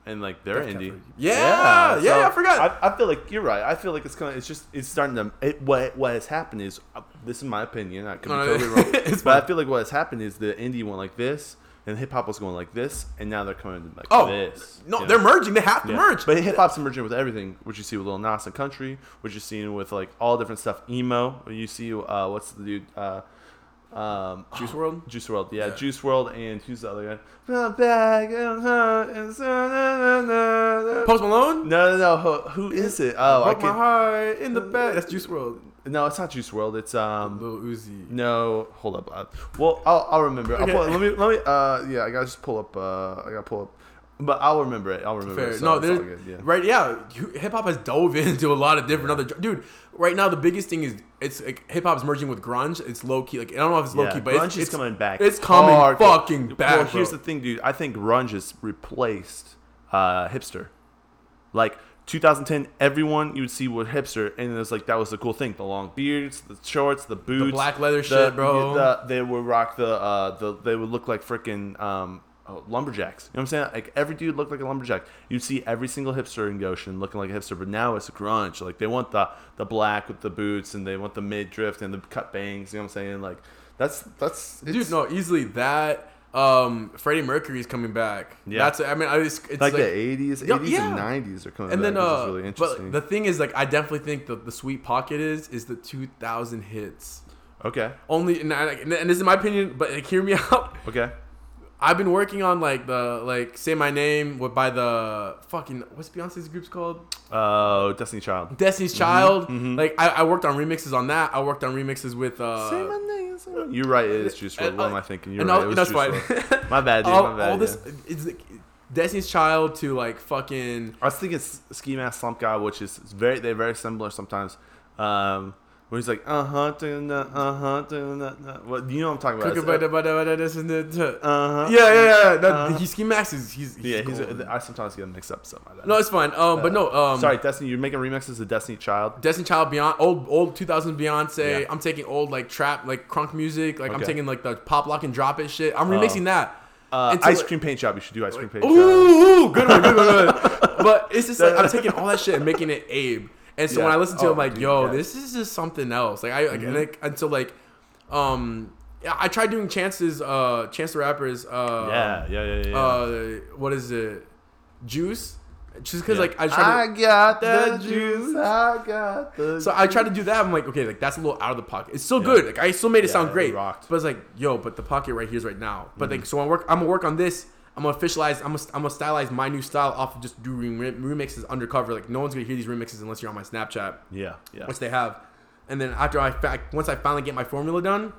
and like they're Death indie. for- Yeah, yeah, I forgot. I, I feel like you're right. I feel like it's kind of it's just it's starting to it, what what has happened is uh, this is my opinion. I could be No, no, totally wrong, it's but I feel like what has happened is the indie went like this, and hip hop was going like this, and now they're coming like Oh, this. no, you they're know? merging. They have to Yeah. merge. But hip hop's merging with everything, which you see with Lil Nas and country, which you're seeing with like all different stuff. Emo, you see uh, what's the dude? Uh, um, Juice WRLD. Juice WRLD, yeah, Yeah. Juice WRLD, and who's the other guy? Post Malone. No, no, no. Who, who is it? Oh, I Broke my can. heart in the back. That's Juice WRLD. No, it's not Juice WRLD. It's um. Lil Uzi. No, hold up. Uh, well, I'll, I'll remember. I'll Okay. pull, let me let me. Uh, yeah, I gotta just pull up. Uh, I gotta pull up. But I'll remember it. I'll remember Fair. it. So no, there's good, yeah. right. Yeah, hip hop has dove into a lot of different other. Dude, right now the biggest thing is it's like hip hop's merging with grunge. It's low key. Like I don't know if it's low key, but grunge it's, is it's coming back. It's coming hard. fucking back. Well, here's bro. the thing, dude. I think grunge has replaced uh, hipster. Like 2010, everyone you would see were hipster, and it was like that was the cool thing: the long beards, the shorts, the boots, the black leather the- shit, bro. the- they would rock the uh, the they would look like freaking um, oh, lumberjacks. You know what I'm saying? Like every dude looked like a lumberjack. You'd see every single hipster in Goshen looking like a hipster, but now it's grunge. Like they want the the black with the boots, and they want the mid drift and the cut bangs. You know what I'm saying? Like that's that's dude. No, easily that. Um, Freddie Mercury's coming back. Yeah. that's. I mean, I just, it's like, like, the 80s, Yo, 80s yeah. and 90s are coming and back, then uh, really interesting. but the thing is, like, I definitely think that the sweet pocket is is the 2000 hits. okay, Only, and, I, and this is my opinion, but like, hear me out. okay, I've been working on like the like say my name with by the fucking what's Beyonce's group's called Oh, Destiny Child. Destiny's Child. mhm. Like I, I worked on remixes on that. I worked on remixes with uh. say my name. Say my You're right. It is Juice WRLD. and, What uh, am I thinking? You're right. it was that's Juice. WRLD. My bad, dude. all, my bad. all this yeah. it's like Destiny's Child to like fucking I was thinking Ski Mask Slump God, which is very they're very similar sometimes. Um, where he's like, uh huh, uh huh, doing that. that. What you know what I'm talking about? Uh huh. Yeah, yeah, yeah. That, Uh-huh. he Ski Mask he's, he's Yeah, he's. A, I sometimes get mixed up. Something like that. no, it's fine. Um, but no, um, Sorry, Destiny. You're making remixes of Destiny Child. Destiny Child, Beyond, old old 2000 Beyonce. Yeah. I'm taking old like trap, like crunk music. Like I'm taking like the pop lock and drop it shit. I'm remixing that. Uh, ice it- cream paint job. You should do ice cream paint Ooh, shop. ooh, good one, good one, good one. But it's just like I'm taking all that shit and making it Abe. And so Yeah. when I listen to it, Oh, I'm like, dude, yo, yeah. Mm-hmm. this is just something else. Like I, like, and like, until like, um, I tried doing chances, uh, chance the rappers, uh, Yeah, yeah, yeah, yeah. uh, what is it, Juice, just because Yeah. like I tried. To, got the juice. I got the. so I tried to do that. I'm like, okay, like that's a little out of the pocket. It's still Yeah. good. Like I still made it Yeah, sound it great. rocked. But it's like, yo, but the pocket right here's right now. But Mm-hmm. like, so I work. I'm gonna work on this. I'm gonna officialize. I'm gonna, I'm gonna stylize my new style off of just doing remixes undercover. Like no one's gonna hear these remixes unless you're on my Snapchat, yeah, yeah. which they have. And then after I fa- once I finally get my formula done,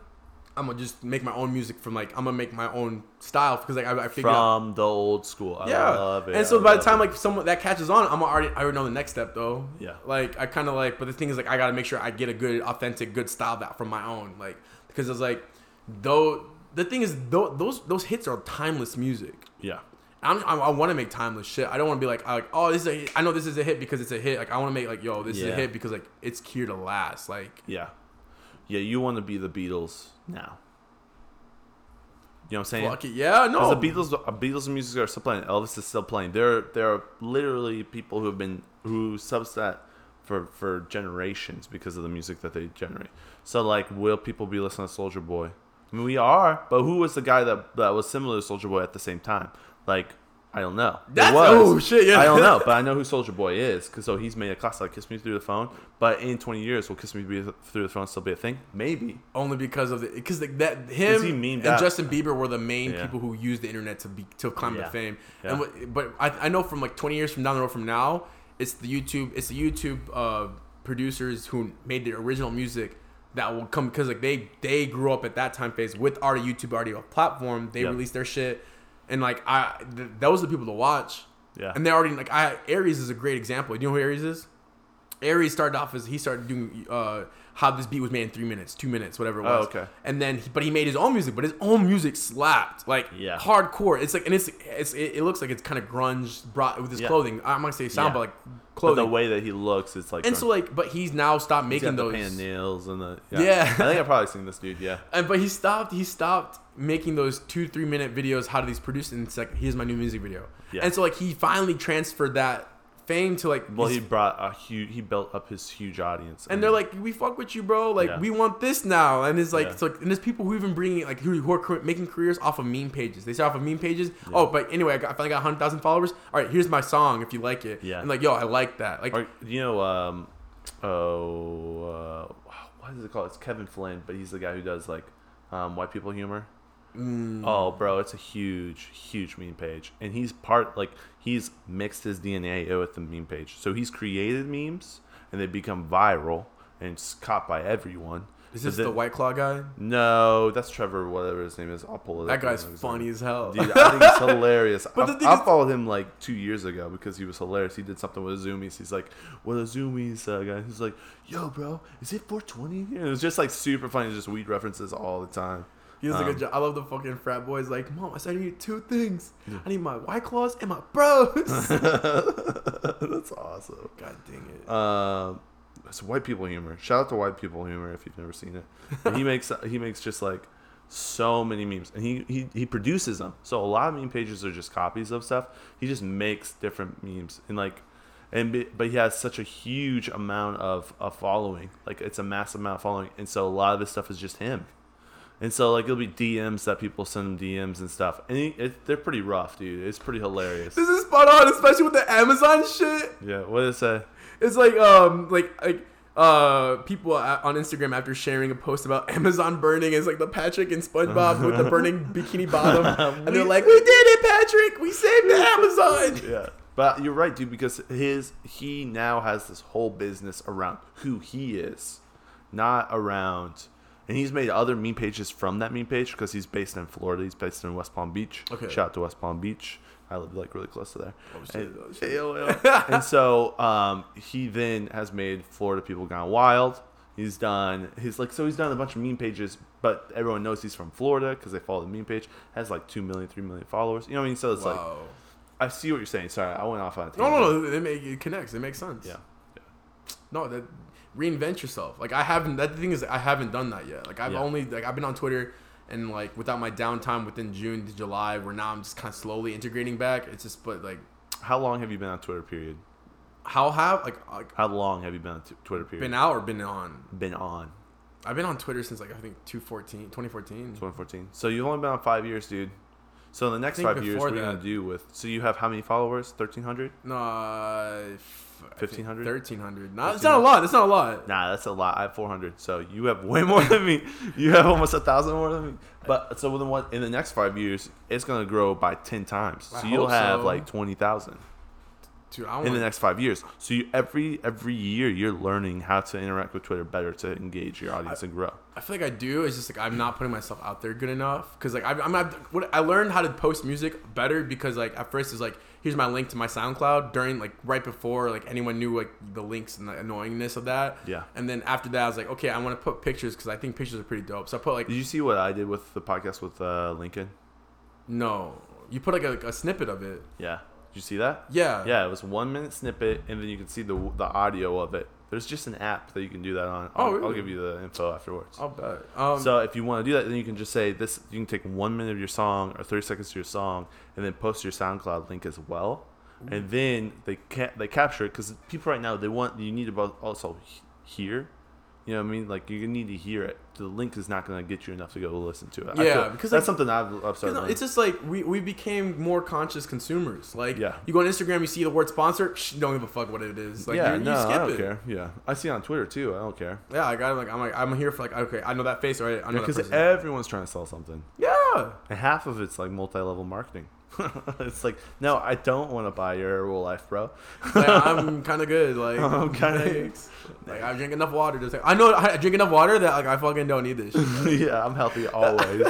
I'm gonna just make my own music from like I'm gonna make my own style because like I, I figured out. From the old school. I Yeah, love it. and so I by the time it. like someone that catches on, I'm already I already know the next step though. Yeah. Like I kind of like, but the thing is like I gotta make sure I get a good, authentic, good style that from my own. Like because it's like though the thing is though those those hits are timeless music. Yeah, I'm, I, I want to make timeless shit. I don't want to be like, I like, oh, this is a hit. I know this is a hit because it's a hit. Like, I want to make like, yo, this is Yeah. a hit because like it's here to last. Like, yeah, yeah. You want to be the Beatles now. You know what I'm saying? fuck it, yeah, no. Because the Beatles, uh, Beatles music are still playing. Elvis is still playing. There, there are literally people who have been who subs that for for generations because of the music that they generate. So like, will people be listening to Soulja Boy? I mean, we are, but who was the guy that that was similar to Soulja Boy at the same time? Like, I don't know. That's- oh, shit, yeah. I don't know, but I know who Soulja Boy is because so he's made a classic like "Kiss Me Through the Phone." But in 20 years, will "Kiss Me Through the Phone" still be a thing? Maybe. only because of the because like that him he memed and. Justin Bieber were the main Yeah. people who used the internet to be to climb Yeah. to fame. Yeah. And but I, I know from like 20 years from down the road from now, it's the YouTube it's the YouTube uh, producers who made the original music that will come because like they they grew up at that time phase with our YouTube already a platform. They Yeah. released their shit, and like I th- those are the people to watch. Yeah. And they already like I Aries is a great example. Do you know who Aries is? Aries started off as he started doing uh, how this beat was made in three minutes, two minutes, whatever it was. Oh, was. okay. And then, he, but he made his own music, but his own music slapped like Yeah. hardcore. It's like, and it's, it's it, it looks like it's kind of grunge brought with his Yeah. clothing. I'm not gonna say sound, Yeah. but like But clothing. the way that he looks, it's like. and so like, but he's now stopped He's got making the those. painted nails and the Yeah. I think I've probably seen this dude. Yeah, And but he stopped. He stopped making those two three minute videos. How do these produce? And it's like here's my new music video. Yeah. And so like he finally transferred that fame to like. well, his- he brought a huge. He built up his huge audience, and they're like, we fuck with you, bro. Like Yeah. we want this now. And it's like, Yeah. it's like, and there's people who even bring like who, who are making careers off of meme pages. They start off of meme pages. Oh, but anyway, I, got, I finally got hundred thousand followers. All right, here's my song if you like it. Yeah. And like, yo, I like that. Like, Or, you know, um, oh, uh, what is it called? It's Kevin Flynn, but he's the guy who does like um, white people humor. Mm, Oh, bro, it's a huge, huge meme page, and he's part like he's mixed his DNA with the meme page. So he's created memes, and they become viral and it's caught by everyone. is this then- the white claw guy? No, that's Trevor, whatever his name is. I'll pull it. That guy's funny as hell. Dude, I think it's hilarious. But I, the thing I is- followed him like two years ago because he was hilarious. He did something with Zoomies. He's like, "What a Zoomies uh, guy?" He's like, "Yo, bro, is it 420 here?" It was just like super funny, just weed references all the time. He does a Um, good job. I love the fucking frat boys. Like, mom, I said I need two things. I need my white claws and my bros. That's awesome. God dang it. Um, it's white people humor. Shout out to white people humor if you've never seen it. He makes he makes just like so many memes, and he, he he produces them. So a lot of meme pages are just copies of stuff. He just makes different memes, and like, and be, but he has such a huge amount of a following. Like it's a massive amount of following, and so a lot of his stuff is just him. And so like it'll be DMs that people send him DMs and stuff, and he, it, they're pretty rough, dude. It's pretty hilarious. This is spot on, especially with the Amazon shit. Yeah, what did it say? It's like um like like uh people on Instagram after sharing a post about Amazon burning is like the Patrick and SpongeBob with the burning bikini bottom, and they're like, "We did it, Patrick! We saved the Amazon!" yeah. But you're right, dude, because his he now has this whole business around who he is, not around. And he's made other meme pages from that meme page because he's based in Florida. He's based in West Palm Beach. Okay. Shout out to West Palm Beach. I live like really close to there. and. Yeah, yeah. and so um, he then has made Florida People Gone Wild. He's done he's like so he's done a bunch of meme pages, but everyone knows he's from Florida because they follow the meme page. Has like two million, three million followers. You know what I mean? So it's like I see what you're saying. Sorry, I went off on a No, tangent. no, no. It, make, it connects. It makes sense. Yeah. No, that reinvent yourself. Like I haven't. That the thing is, I haven't done that yet. Like I've Yeah. only like I've been on Twitter and like without my downtime within June to July, where now I'm just kind of slowly integrating back. It's just but like How long have you been on Twitter? Period. how have like, like How long have you been on t- Twitter? Period. been out or been on. Been on I've been on Twitter since like I think 2014, 2014. 2014. So you've only been on five years, dude. So in the next five years, what are you gonna do with? So you have how many followers? Thirteen hundred? No, uh, 1500? 1300. No, it's not a lot. It's not a lot. Nah, that's a lot. I have four hundred. So you have way more than me. You have almost a thousand more than me. But so then what? In the next five years, it's gonna grow by ten times. So I you'll have so. like twenty thousand. Dude, in the next five years. So you, every every year you're learning how to interact with Twitter better to engage your audience and grow. I feel like I do. It's just like I'm not putting myself out there good enough. Cause like I, I'm not. What I learned how to post music better because like at first it's like here's my link to my SoundCloud during like right before like anyone knew like the links and the annoyingness of that. Yeah. And then after that I was like okay I want to put pictures because I think pictures are pretty dope. So I put like Did you see what I did with the podcast with uh, Lincoln? no you put like a, a snippet of it. Yeah. Did you see that? Yeah. Yeah, it was one minute snippet, and then you can see the the audio of it. There's just an app that you can do that on. Oh, I'll, I'll give you the info afterwards. I'll bet. Um, so if you want to do that, then you can just say this. You can take one minute of your song or 30 seconds of your song, and then post your SoundCloud link as well. And then they ca- they capture it because people right now they want you need to also hear. You know what I mean? Like you need to hear it. The link is not going to get you enough to go listen to it. Yeah, because, that's like- something I've, I've started. it's just like we, we became more conscious consumers. Like, Yeah. you go on Instagram, you see the word sponsor, shh, don't give a fuck what it is. Like, yeah, no, skip I don't it. care. Yeah, I see it on Twitter too. I don't care Yeah, I got it. Like, I'm like, I'm here for like, okay, I know that face, right? I know because person. everyone's trying to sell something. yeah. And half of it's like multi-level marketing. it's like, no, I don't want to buy your Herbalife, bro. Like, I'm kind of good. Like, I'm kinda- thanks. Like, I drink enough water. To say, I know I drink enough water that like I fucking don't need this. Shit. yeah, I'm healthy always.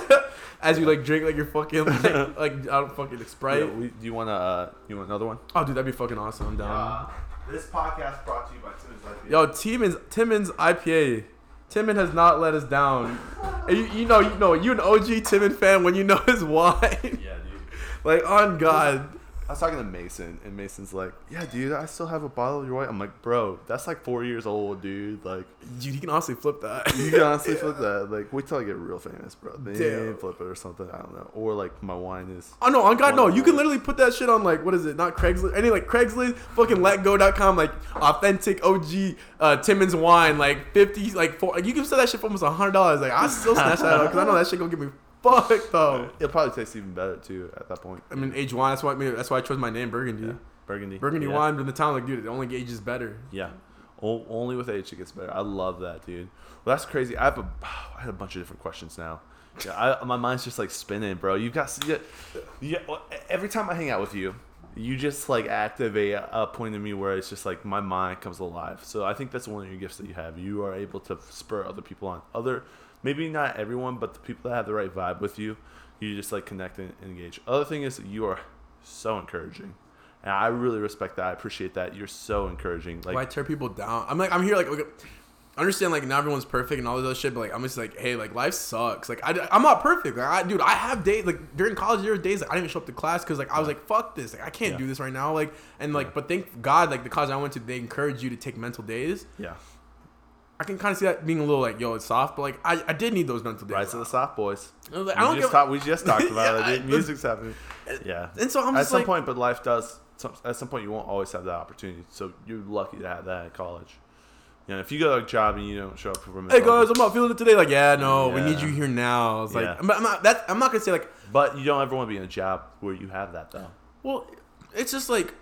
As you like drink like your fucking like, like I don't fucking Sprite. Yeah, we, do you want to? Uh, you want another one? oh, dude, that'd be fucking awesome. I'm down. this podcast brought to you by Timmins IPA. Yo, Timmons Timmons IPA. Timon has not let us down. And You, you know, you know, you an OG Timon fan when you know his wine. yeah, dude. Like on God. I was talking to Mason, and Mason's like, "Yeah, dude, I still have a bottle of your white." I'm like, "Bro, that's like four years old, dude. Like, Dude, you can honestly flip that. you can honestly flip that. Like, wait till I get real famous, bro. Then Damn. flip it or something. I don't know. Or like my wine is Oh no, on God, no. You can literally put that shit on like what is it? Not Craigslist, any like Craigslist, fucking letgo.com, like authentic OG uh, Timmons wine, like fifty, like four. Like, you can sell that shit for almost a hundred dollars. Like I still snatch that up because I know that shit gonna get me fucked though. It'll probably taste even better too at that point. I mean, age wine. That's why. I that's why I chose my name, Burgundy. Yeah. Burgundy. Burgundy yeah. wine in the town, like dude, it only ages better. Yeah. O- only with age it gets better. I love that, dude. Well, that's crazy. I have a, I had a bunch of different questions now. Yeah, I, my mind's just like spinning, bro. You've got, you got, you every time I hang out with you, you just like activate a, a point in me where it's just like my mind comes alive. So I think that's one of your gifts that you have. You are able to spur other people on. Other, maybe not everyone, but the people that have the right vibe with you, you just like connect and engage. Other thing is you are so encouraging. And I really respect that. I appreciate that. You're so encouraging. Like, Why tear people down? I'm like, I'm here, like, okay, I understand, like, not everyone's perfect and all this other shit, but like, I'm just like, hey, like, life sucks. Like, I, I'm not perfect. Like, I, dude, I have days, like, during college year days, like, I didn't even show up to class because, like, I was like, fuck this. Like, I can't Yeah. do this right now. Like, and like, but thank God, like, the college I went to, they encourage you to take mental days. yeah. I can kind of see that being a little like, yo, it's soft, but like, I, I did need those mental days. Rise of the soft boys. I like, We I don't just talk- we just talked about Yeah, it. I- Music's happening. Yeah. and so I'm At some like, point, but life does. some- At some point, you won't always have that opportunity. So you're lucky to have that at college. You know, if you go to a job and you don't show up for hey guys, I'm not feeling it today. Like, yeah, no, we need you here now. It's like, Yeah. I'm, I'm not. That I'm not gonna say like, but you don't ever want to be in a job where you have that though. well, it's just like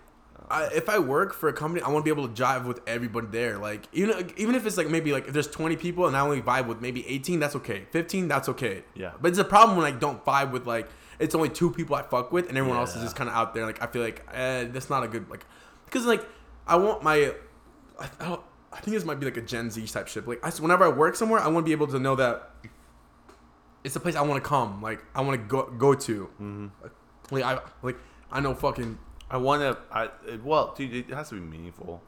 I, if I work for a company, I want to be able to jive with everybody there. Like even even if it's like maybe like if there's 20 people and I only vibe with maybe 18, that's okay. 15, that's okay. Yeah. But it's a problem when I don't vibe with like it's only two people I fuck with and everyone else is just kind of out there. Like I feel like eh, that's not a good like because like I want my I, I don't. I think this might be like a Gen Z type shit. Like, I, whenever I work somewhere, I want to be able to know that it's a place I want to come. Like, I want to go go to. Mm-hmm. Like, I like I know fucking I want to. I it- well, dude, it has to be meaningful.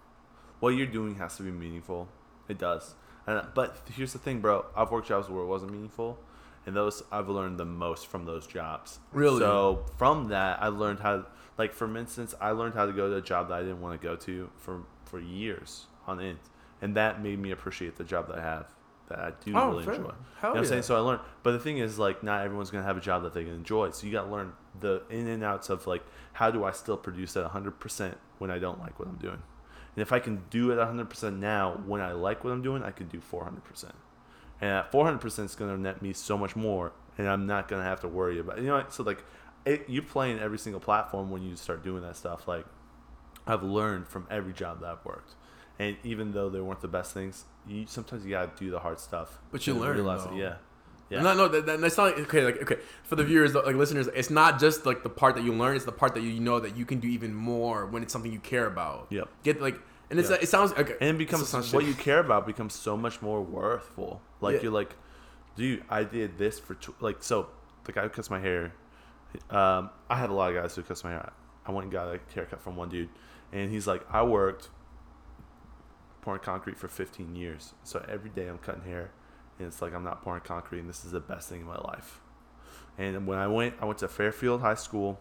What you're doing has to be meaningful. It does. And, but here's the thing, bro. I've worked jobs where it wasn't meaningful, and those I've learned the most from those jobs. Really? So from that, I learned how. Like for instance, I learned how to go to a job that I didn't want to go to for for years on end, and that made me appreciate the job that I have. That I do Oh, really fair. enjoy. Hell you know what I'm saying? So I learned. But the thing is, like, not everyone's gonna have a job that they can enjoy. So you got to learn the in and outs of like, how do I still produce at 100 percent when I don't like what I'm doing? And if I can do it 100 percent now when I like what I'm doing, I can do 400 percent. And at 400 percent is gonna net me so much more, and I'm not gonna have to worry about. You know, so like, it, you play in every single platform when you start doing that stuff. Like, I've learned from every job that I've worked. And even though they weren't the best things, you sometimes you gotta do the hard stuff. But you learn, realize it. Yeah, yeah. No, no, that, that, that's not like, okay. Like, okay, for the viewers, like listeners, it's not just like the part that you learn; it's the part that you know that you can do even more when it's something you care about. Yep. Get like, and it's Yeah. it sounds okay. and it becomes sounds what you care about becomes so much more worthful. Like Yeah. you're like, dude, I did this for tw-, like so. The guy who cuts my hair, um, I had a lot of guys who cuts my hair. I went and got a haircut from one dude, and he's like, I worked pouring concrete for 15 years, so every day I'm cutting hair, and it's like I'm not pouring concrete, and this is the best thing in my life. And when I went, I went to Fairfield High School,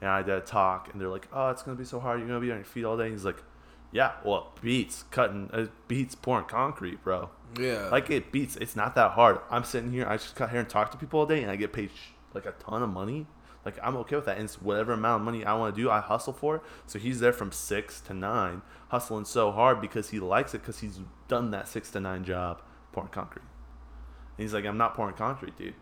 and I did a talk, and they're like, "Oh, it's gonna be so hard. You're gonna be on your feet all day." And he's like, "Yeah, well, it beats cutting, it beats pouring concrete, bro. yeah, Like it beats. It's not that hard. I'm sitting here, I just cut hair and talk to people all day, and I get paid sh- like a ton of money. Like I'm okay with that. And it's whatever amount of money I want to do, I hustle for. it. So he's there from six to nine, hustling so hard because he likes it because he's done that six to nine job pouring concrete. And he's like, I'm not pouring concrete, dude.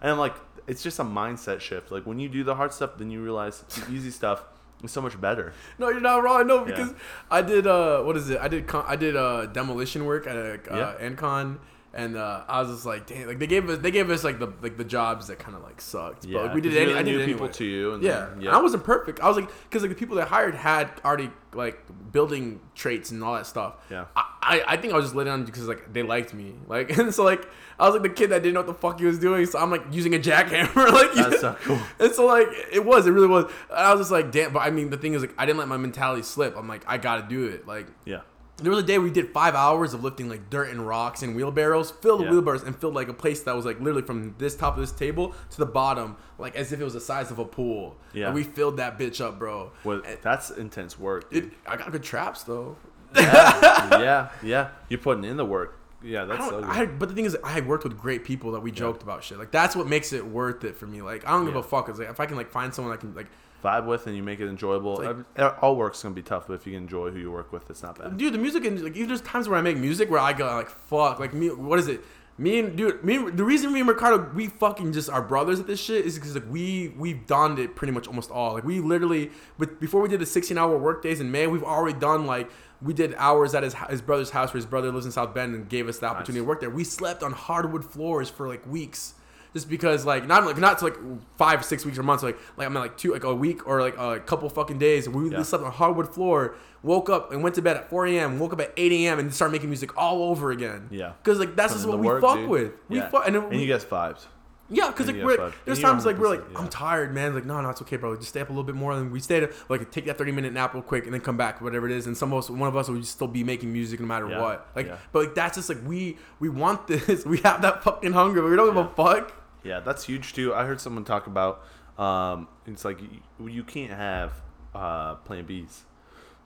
And I'm like, it's just a mindset shift. Like when you do the hard stuff, then you realize the easy stuff is so much better. No, you're not wrong. No, Yeah. because I did uh what is it? I did con- I did uh demolition work at uh, Yeah. Encon and uh, I was just like, damn, like they gave us they gave us like the like the jobs that kind of like sucked. Yeah, but like, we did. Any, you're I did people anyway. to you. And Yeah. then- And I wasn't perfect. I was like, because like the people that hired had already like building traits and all that stuff. Yeah. I, I, I think I was just let on because like they liked me. Like and so like I was like the kid that didn't know what the fuck he was doing. So I'm like using a jackhammer. like That's so cool. and so like it was, it really was. And I was just like, damn. But I mean, the thing is, like, I didn't let my mentality slip. I'm like, I gotta do it. Like, Yeah. There was a day we did five hours of lifting like dirt and rocks and wheelbarrows, filled the Yeah. wheelbarrows and filled like a place that was like literally from this top of this table to the bottom, like as if it was the size of a pool. Yeah. And we filled that bitch up, bro. Well, And that's intense work. it, I got good traps though. yeah, yeah, yeah. You're putting in the work. Yeah, that's good. I, but the thing is, I worked with great people that we joked about shit. Like that's what makes it worth it for me. Like I don't give Yeah. a fuck. It's like if I can like find someone that can like vibe with and you make it enjoyable. Like- all work's gonna be tough, but if you can enjoy who you work with, it's not bad. dude, the music and like even there's times where I make music where I go like fuck, like me, what is it? Me and dude, me and- the reason me and Ricardo we fucking just are brothers at this shit is because like we we've done it pretty much almost all. Like we literally, but before we did the 16 hour work days in May, we've already done like we did hours at his his brother's house where his brother lives in South Bend and gave us the opportunity to work there. We slept on hardwood floors for like weeks. Just because, like, not like not to, like five, six weeks or months, like, like I'm mean, like two, like a week or like a couple fucking days. We Yeah. slept on hardwood floor, woke up and went to bed at 4 a.m. Woke up at 8 a.m. and started making music all over again. Yeah. because like that's just what we work, fuck dude. with. We Yeah. fuck, and, and we, you guys vibes. yeah, because like we're there's times like we're like 100%, I'm tired, man. Like no, no, it's okay, bro. Just stay up a little bit more, and we stayed up, like take that 30 minute nap real quick, and then come back, whatever it is. And some of us, one of us will still be making music no matter Yeah. what. Like, Yeah. but like that's just like we we want this. We have that fucking hunger. but We don't give a fuck. Yeah, that's huge too. I heard someone talk about um, it's like you, you can't have uh, plan Bs.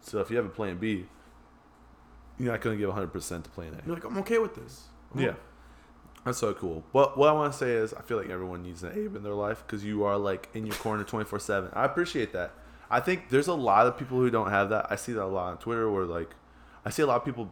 So if you have a plan B, you're not gonna give 100 percent to plan A. You're like I'm okay with this. I'm Yeah. That's so cool. But what I want to say is, I feel like everyone needs an Abe in their life because you are like in your corner 24 7. I appreciate that. I think there's a lot of people who don't have that. I see that a lot on Twitter where like, I see a lot of people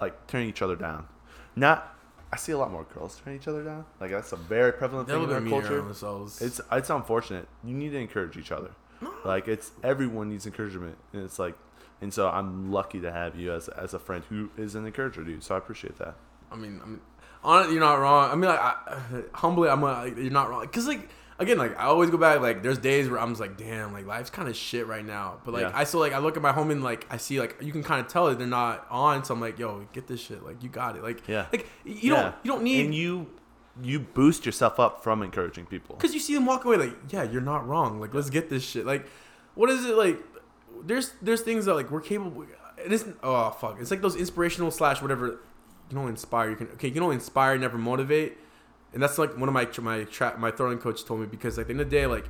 like tearing each other down. Not, I see a lot more girls tearing each other down. Like that's a very prevalent They're a thing in our culture. themselves. It's it's unfortunate. You need to encourage each other. no, Like it's everyone needs encouragement, and it's like, and so I'm lucky to have you as as a friend who is an encourager, dude. So I appreciate that. I mean, I mean, on you're not wrong. I mean, like, I, humbly, I'm like, you're not wrong. Cause like, again, like, I always go back. Like, there's days where I'm just like, damn, like, life's kind of shit right now. But like, Yeah. I still like, I look at my home and like, I see like, you can kind of tell that they're not on. So I'm like, yo, get this shit. Like, you got it. Like, Yeah. like you Yeah. don't, you don't need. and you you boost yourself up from encouraging people. Cause you see them walk away like, yeah, you're not wrong. Like, let's get this shit. Like, what is it like? There's there's things that like we're capable. It isn't. Oh fuck! It's like those inspirational slash whatever. You can only inspire. You can okay. You can only inspire, never motivate. And that's like one of my my tra- my throwing coach told me because at the end of the day, like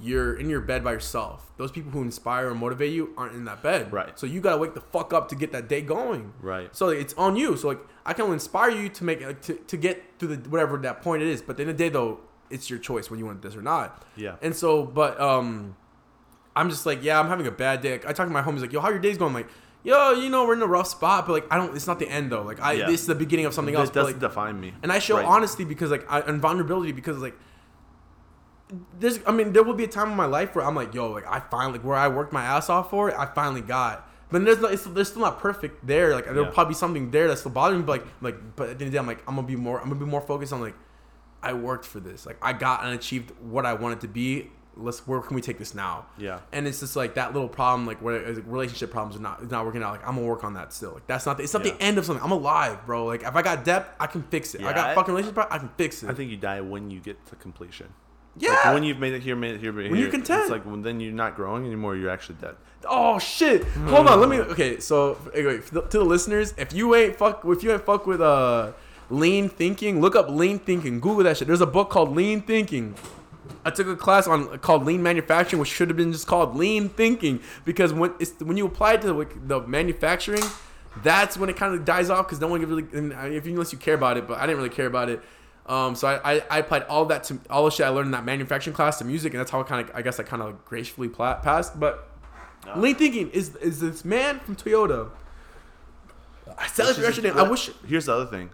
you're in your bed by yourself. Those people who inspire and motivate you aren't in that bed. Right. So you gotta wake the fuck up to get that day going. Right. So it's on you. So like I can only inspire you to make like, to, to get to the whatever that point it is. But at the end of the day though, it's your choice when you want this or not. Yeah. And so, but um, I'm just like, yeah, I'm having a bad day. I talk to my homies like, yo, how your day's going? I'm like, yo, you know, we're in a rough spot, but like, I don't. It's not the end though. Like, I Yeah. this is the beginning of something It else. But, doesn't like, define me. and I show Right. honesty because like I, and vulnerability because like there's I mean there will be a time in my life where I'm like yo like I finally like where I worked my ass off for it I finally got but there's no, it's, there's still not perfect there like there'll Yeah. probably be something there that's still bothering me but like like but at the end of the day I'm like I'm gonna be more I'm gonna be more focused on like I worked for this like I got and achieved what I wanted to be let's where can we take this now Yeah. and it's just like that little problem like where relationship problems are not is not working out like I'm gonna work on that still like that's not the, it's not Yeah. the end of something I'm alive bro like if I got depth I can fix it I got I- fucking relationship problem, I can fix it I think you die when you get to completion. yeah Like when you've made it here, made it here, made it When here. you're content. It's like when then you're not growing anymore. You're actually dead. Oh shit! Hold on, let me. Okay, so anyway, to the- to the listeners, if you ain't fuck, if you ain't fuck with uh lean thinking, look up lean thinking. Google that shit. There's a book called Lean Thinking. I took a class on called lean manufacturing, which should have been just called lean thinking, because when it's when you apply it to like, the manufacturing, that's when it kind of dies off because no one really, if unless you care about it, but I didn't really care about it. Um, so I, I, I applied all that to all the shit I learned in that manufacturing class to music, and that's how I kind of I guess I kind of gracefully pla- passed. But lean thinking is is this man from Toyota. I said it yesterday. I wish. Here's the other thing.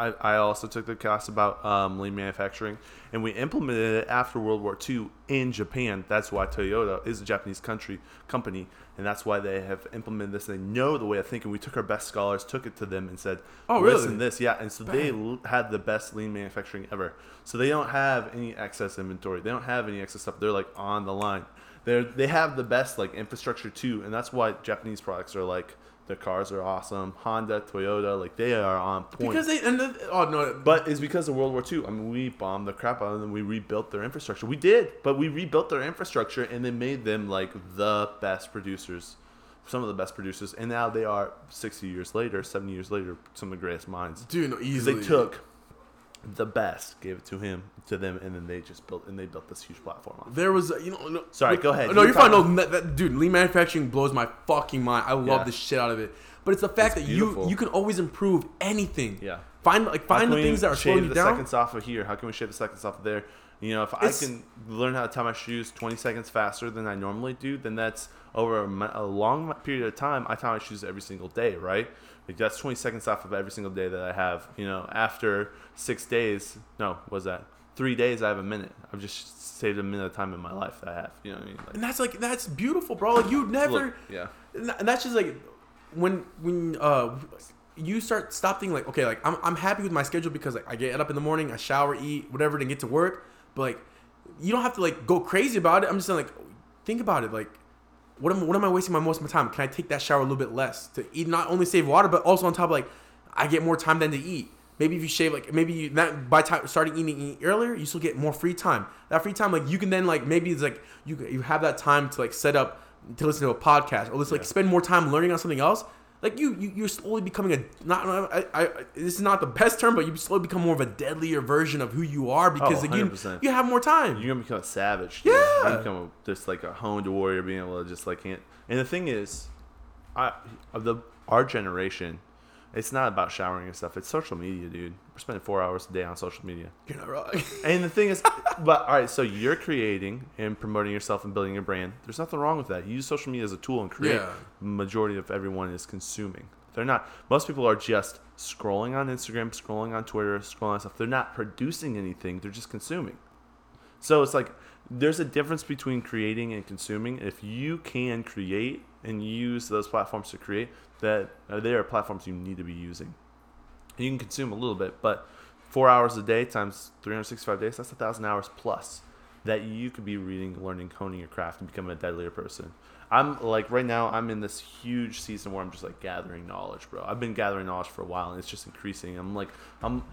I, I also took the class about um, lean manufacturing, and we implemented it after World War II in Japan. That's why Toyota is a Japanese country company, and that's why they have implemented this. They know the way of thinking. We took our best scholars, took it to them, and said, Oh, really? Listen, this, yeah." And so they l- had the best lean manufacturing ever. So they don't have any excess inventory. They don't have any excess stuff. They're like on the line. They're they have the best like infrastructure too, and that's why Japanese products are like. Their cars are awesome. Honda, Toyota, like they are on point. Because they and the, oh no, But it's because of World War II. I mean, we bombed the crap out of them. We rebuilt their infrastructure. We did, but we rebuilt their infrastructure and they made them like the best producers, some of the best producers. And now they are 60 years later, 70 years later, some of the greatest minds. dude, no, easily. they took the best, gave it to him, to them, and then they just built and they built this huge platform. On. There was, a- you know. No, Sorry, go ahead. No, You you're fine. No, that, that- dude, lean manufacturing blows my fucking mind. I love Yeah. the shit out of it. But it's the fact It's that you beautiful. you can always improve anything. Yeah. Find like find the things that are slowing you the down. seconds off of here? How can we shave the seconds off of there? You know, if It's- I can learn how to tie my shoes 20 seconds faster than I normally do, then that's over a, a long period of time. I tie my shoes every single day, right? Like that's 20 seconds off of every single day that I have. You know, after six days, no, was that? Three days, I have a minute. I've just saved a minute of time in my life that I have. You know what I mean? Like, and that's like that's beautiful, bro. Like you never. look, yeah. and that's just like when when uh you start stop thinking like okay like I'm, I'm happy with my schedule because like I get up in the morning I shower eat whatever then get to work but like you don't have to like go crazy about it I'm just saying like think about it like what am what am I wasting my most of my time? Can I take that shower a little bit less to eat not only save water but also on top of like I get more time than to eat. Maybe if you shave like maybe you that by time starting eating, eating earlier you still get more free time. That free time like you can then like maybe it's like you you have that time to like set up to listen to a podcast or let's like Yeah. spend more time learning on something else like you, you you're slowly becoming a not I, I, I this is not the best term but you slowly become more of a deadlier version of who you are because Oh, you you have more time You're gonna become a savage. dude. Yeah. You're become a, just like a honed warrior, being able to just like. And the thing is, I of the our generation, it's not about showering and stuff. It's social media, dude. We're spending four hours a day on social media. you're not wrong And the thing is, but all right, so you're creating and promoting yourself and building your brand. There's nothing wrong with that. You use social media as a tool and create. Yeah. Majority of everyone is consuming. They're not. Most people are just scrolling on Instagram, scrolling on Twitter, scrolling on stuff. They're not producing anything. They're just consuming. So it's like there's a difference between creating and consuming. If you can create and use those platforms to create, that uh, they are platforms you need to be using. You can consume a little bit, but four hours a day times 365 days, that's a thousand hours plus that you could be reading, learning, honing your craft, and becoming a deadlier person. I'm like right now, I'm in this huge season where I'm just like gathering knowledge, bro. I've been gathering knowledge for a while, and it's just increasing. I'm like, I'm,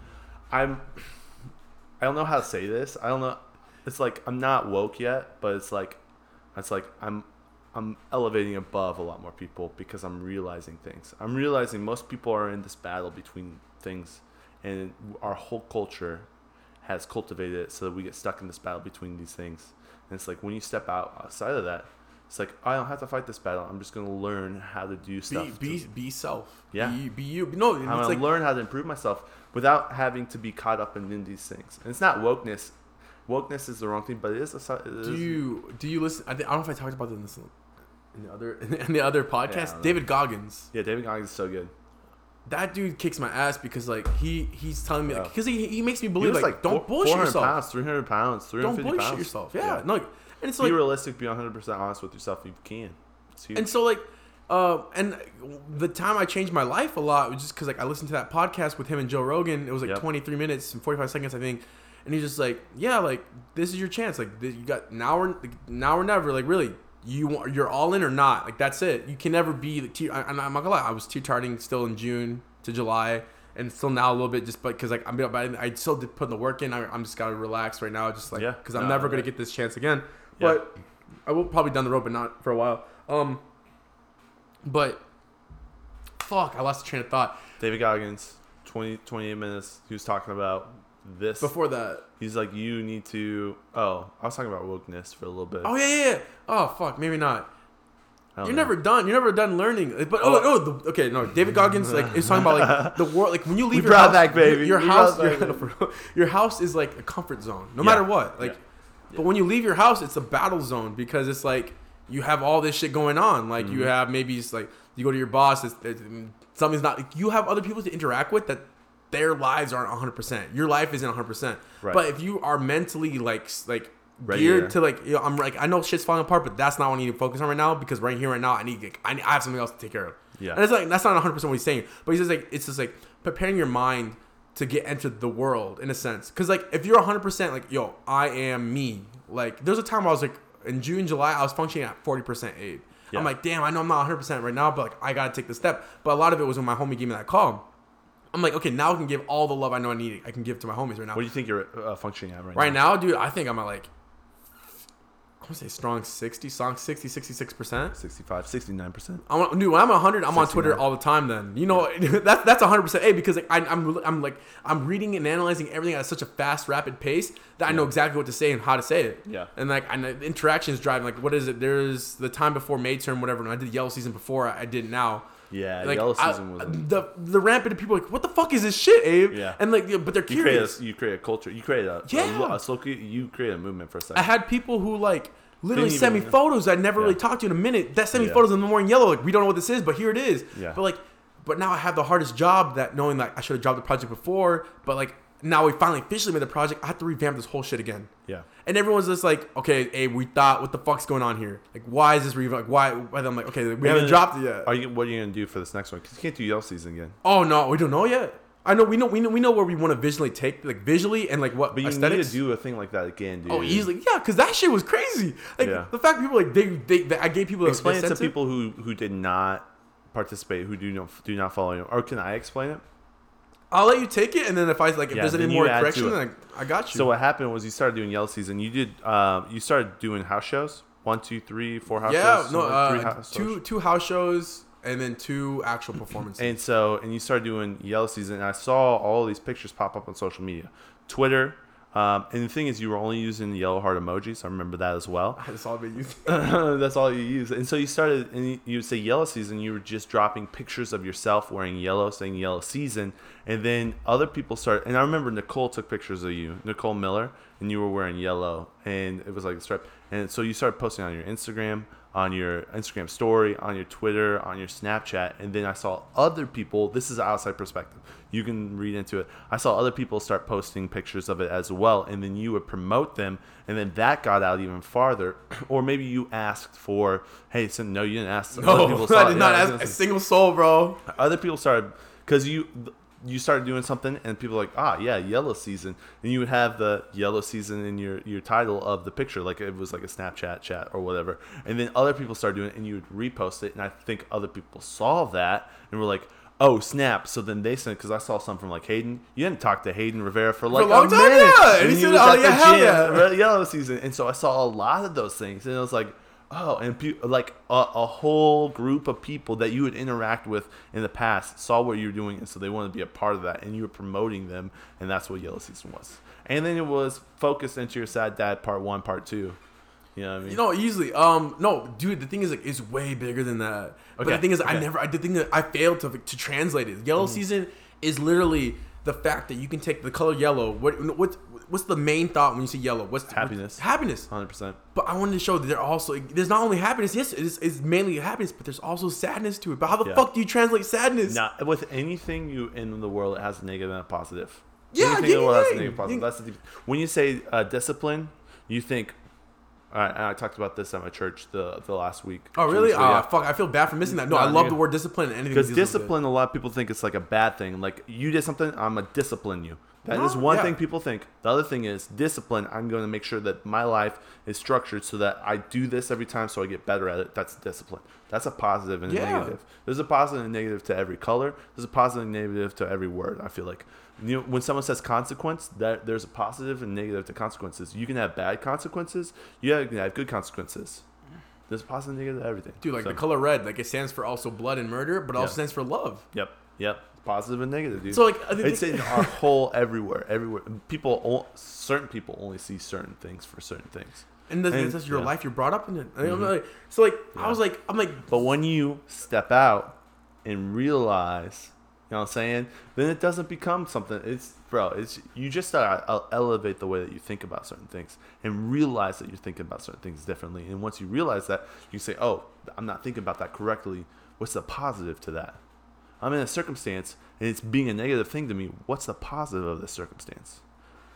I'm, I don't know how to say this. I don't know. It's like I'm not woke yet, but it's like, it's like I'm, I'm elevating above a lot more people because I'm realizing things. I'm realizing most people are in this battle between things, and our whole culture has cultivated it so that we get stuck in this battle between these things. And it's like when you step out outside of that, it's like I don't have to fight this battle. I'm just gonna learn how to do stuff. Be be, to, be self. Yeah. Be, be you. No, I'm gonna like learn how to improve myself without having to be caught up in, in these things. And it's not wokeness. Wokeness is the wrong thing, but it is. A, it is Do you do you listen? I, think, I don't know if I talked about this in, the other in the other podcast. don't know. David Goggins, yeah, David Goggins is so good. that dude kicks my ass because like he he's telling me Yeah. because he he makes me believe was like, don't four- bullshit 400 yourself. pounds, 300 pounds, Don't 350 bullshit pounds. yourself. Yeah, no, and it's be like realistic. Be 100 percent honest with yourself. if You can. It's huge. And so like, uh, and the time I changed my life a lot was just because like I listened to that podcast with him and Joe Rogan. It was like Yep. 23 minutes and 45 seconds, I think. And he's just like, yeah, like this is your chance. Like this, you got now or now or never. Like really, you want you're all in or not. Like that's it. You can never be. The te- I, I'm not gonna lie. I was teeter charting still in June to July. And still now a little bit, just because like I'm, but I still did put the work in. I, I'm just gotta relax right now, just like Yeah. because I'm No, never gonna get this chance again. Yeah. But I will probably down the road, but not for a while. Um, but fuck, I lost the train of thought. David Goggins, 20, 28 minutes. He was talking about this. Before that, He's like, you need to. Oh, I was talking about wokeness for a little bit. oh yeah, yeah, yeah. Oh fuck, maybe not. You're know. never done. You're never done learning. But oh, oh, the, okay, no. David Goggins like is talking about like the world. Like when you leave your house, back, baby. Your, We house, your, back, no, for real. your house is like a comfort zone, no Yeah. matter what. Like, Yeah. but when you leave your house, it's a battle zone because it's like you have all this shit going on. Like you Mhm. have maybe it's like you go to your boss. It's, it's, something's not. Like, You have other people to interact with that their lives aren't 100. percent Your life isn't 100. percent Right. But if you are mentally like like Ready geared to- to like you know, I'm like I know shit's falling apart, but that's not what I need to focus on right now because right here right now I need like, I, need, I have something else to take care of. Yeah. And it's like that's not 100 percent what he's saying, but he's just like it's just like preparing your mind to get into the world in a sense. Because like if you're 100 percent like yo I am me. Like there's a time where I was like in June July I was functioning at 40 percent aid. Yeah. I'm like damn I know I'm not 100 percent right now, but like I gotta take the step. But a lot of it was when my homie gave me that call. I'm like okay now I can give all the love I know I need. I can give to my homies right now. What do you think you're uh, functioning at right, now? Right now, dude, I think I'm at like, I want to say strong 60, strong 60, 66%. 65, 69%. I want, dude, when I'm 100, I'm on Twitter all the time then. You know, that's that's 100% A because like, I, I'm, I'm like, I'm reading and analyzing everything at such a fast, rapid pace that I know exactly what to say and how to say it. Yeah. And like, and the interactions driving, like, what is it? There's the time before May term, whatever. And I did yellow season before I did now. Yeah, Like yellow I- season was. the the rampant people like what the fuck is this shit, Abe? Yeah. and like, but they're you create, curious. a, you create a culture. You create a, Yeah. a, a slow, you create a movement for a I second. I had people who like literally Didn't sent me photos I'd never really talked to in a minute. That sent me Yeah. photos in the morning yellow. Like we don't know what this is, but here it is. Yeah. But like, but now I have the hardest job that knowing like I should have dropped the project before, but like now we finally officially made the project. I have to revamp this whole shit again. yeah. And everyone's just like, okay, Abe, we thought, what the fuck's going on here? Like, why is this revamp? Like, why? And I'm like, okay, we haven't gonna- dropped it yet. Are you? What are you gonna do for this next one? Because you can't do yellow season again. oh no, we don't know yet. I know we know we know we know where we want to visually take like visually and like what But you aesthetics. need to do a thing like that again, oh, dude. Oh, easily, yeah, because that shit was crazy. Like Yeah. the fact people like they, they, they I gave people a- Explain it to people who who did not participate, who do not do not follow you. Or can I explain it? I'll let you take it, and then if I like if Yeah, there's any more you add to correction, then I, I got you. So what happened was you started doing yellow season. You did. Um, you started doing house shows. One, two, three, four house yeah, shows. no, uh, three house two shows. two house shows and then two actual performances. And so, and you started doing yellow season. And I saw all these pictures pop up on social media, Twitter. Um, and the thing is, you were only using the yellow heart emojis. I remember that as well. That's all I've been using. That's all you use. And so you started, and you- you would say yellow season. You were just dropping pictures of yourself wearing yellow, saying yellow season. And then other people started, and I remember Nicole took pictures of you, Nicole Miller, and you were wearing yellow, and it was like a stripe. And so you started posting on your Instagram, on your Instagram story, on your Twitter, on your Snapchat, and then I saw other people. This is outside perspective. You can read into it. I saw other people start posting pictures of it as well, and then you would promote them, and then that got out even farther. or maybe you asked for, hey, so, no, you didn't ask. No, I did not Yeah, ask a single soul, bro. other people started because you you started doing something and people like ah yeah yellow season. And you would have the yellow season in your your title of the picture like it was like a snapchat chat or whatever. And then other people started doing it and you would repost it. And i think other people saw that and were like oh snap. So then they sent because i saw some from like hayden. You didn't talk to hayden rivera for like a long time, minute. Yeah. And he said, was "Oh, yeah, hell gym, yeah." yellow season. And so i saw a lot of those things. And it was like oh and pe- like a, a whole group of people that you would interact with in the past saw what you were doing and so they wanted to be a part of that and you were promoting them and that's what yellow season was and then it was focused into your sad dad part one part two you know what i mean You know, easily. Um, no, dude. The thing is, like, it's way bigger than that. But Okay, the thing is, I never. I did think that I failed to to translate it. Yellow Mm-hmm. season is literally the fact that you can take the color yellow. What what what's the main thought when you see yellow? What's Happiness. What's, happiness. 100% But I wanted to show that there also there's not only happiness. Yes, it's, it's mainly happiness, but there's also sadness to it. But how the Yeah. fuck do you translate sadness? not with anything you in the world it has a negative and a positive Yeah, anything in the yeah, has a yeah. negative positive that's the when you say uh, discipline you think all right, and I talked about this at my church the the last week. Oh, really? weeks ago, Oh fuck! I feel bad for missing that. No, No, I love the word discipline and anything. Because that deals with it. discipline, a lot of people think it's like a bad thing. Like you did something, I'm gonna discipline you. That is one yeah. thing people think. The other thing is discipline. I'm going to make sure that my life is structured so that I do this every time, so I get better at it. That's discipline. That's a positive and a Yeah. negative. There's a positive and negative to every color. There's a positive and negative to every word. I feel like you know, when someone says consequence, that there's a positive and negative to consequences. You can have bad consequences. You can have good consequences. There's a positive and negative to everything. Dude, like So- the color red, like it stands for also blood and murder, but also Yeah. stands for love. Yep. Yep. Positive and negative, dude. So like I think it's in our whole everywhere. Everywhere. People, certain people only see certain things for certain things. and that's, and- that's your yeah. life you're brought up in. It. I mean, I'm Mhm. like- so like Yeah. I was like I'm like But when you step out and realize, you know what I'm saying, then it doesn't become something. It's bro. It's you just uh, elevate the way that you think about certain things and realize that you're thinking about certain things differently. And once you realize that, you say, "Oh, I'm not thinking about that correctly. What's the positive to that?" I'm in a circumstance and it's being a negative thing to me. What's the positive of this circumstance?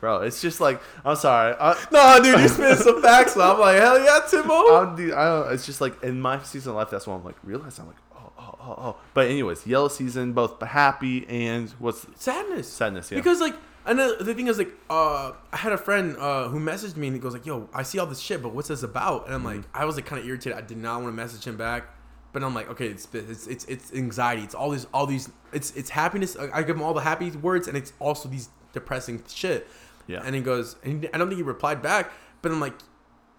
Bro, it's just like I'm sorry. I, no, dude, you spit some facts. I'm like hell yeah, Timo. I'm the, I don't. It's just like in my season of life, that's what I'm like realize. I'm like, oh, oh, oh, oh. But anyways, yellow season, both happy and what's Sadness. sadness. Yeah. Because like and the, thing is like uh I had a friend uh who messaged me and he goes like yo I see all this shit but what's this about and I'm like Mm-hmm. I was like kind of irritated I did not want to message him back but I'm like okay it's it's it's, it's anxiety. It's all these all these it's it's happiness. I, I give him all the happy words and it's also these depressing shit. Yeah. and he goes and I don't think he replied back but I'm like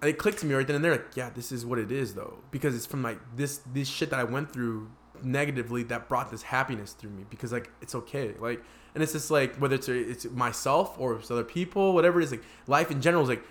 it clicked to me right then and there like yeah this is what it is though. Because it's from like this this shit that I went through negatively that brought this happiness through me because like it's okay. Like and it's just like whether it's it's myself or it's other people whatever it is like life in general is like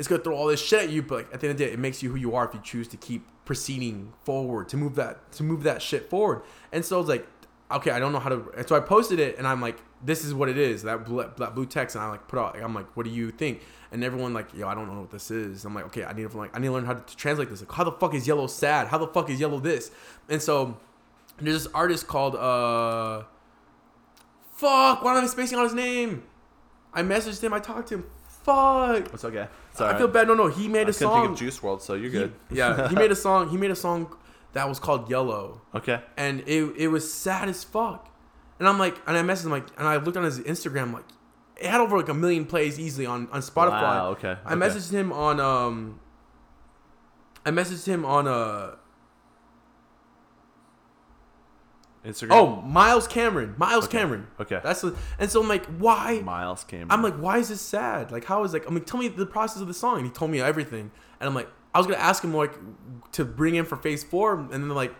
it's gonna throw all this shit at you but like, at the end of the day it makes you who you are if you choose to keep proceeding forward to move that to move that shit forward. And so it's like okay I don't know how to and so I posted it and I'm like this is what it is that blue, that blue text and I like put out I'm like what do you think? And everyone like yo I don't know what this is. I'm like okay I need to like I need to learn how to, to translate this. Like how the fuck is yellow sad? How the fuck is yellow this? And so there's this artist called uh fuck why am I spacing out his name? I messaged him I talked to him fuck it's okay. It's I feel bad no no he made I a couldn't song think of Juice WRLD, so you're He- good. yeah he made a song he made a song that was called Yellow okay. and it it was sad as fuck. And I'm like, and I messaged him like, and I looked on his Instagram like, it had over like a million plays easily on on Spotify. Wow. Okay. I okay. messaged him on um. I messaged him on uh Instagram. oh Miles Cameron. Miles Okay. Cameron. Okay. that's the and so I'm like why? Miles came. I'm like why is this sad? Like how is like I'm like, tell me the process of the song. And he told me everything. And I'm like I was gonna ask him like to bring in for phase four and then like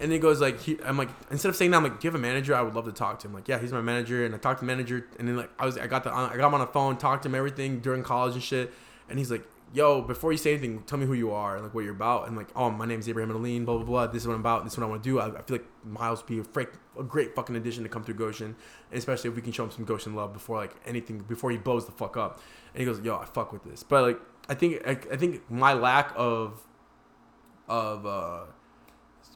and he goes like he, I'm like instead of saying that I'm like do you have a manager? I would love to talk to him. Like yeah he's my manager. And I talked to the manager and then like I was I got the I got him on the phone talked to him everything during college and shit. And he's like yo before you say anything tell me who you are and like what you're about. And like oh my name's Abraham Medellin blah blah blah. This is what I'm about. This is what I want to do. I, I feel like Miles be a, frick, a great fucking addition to come through Goshen especially if we can show him some Goshen love before like anything before he blows the fuck up. And he goes yo I fuck with this. But like I think I, I think my lack of of uh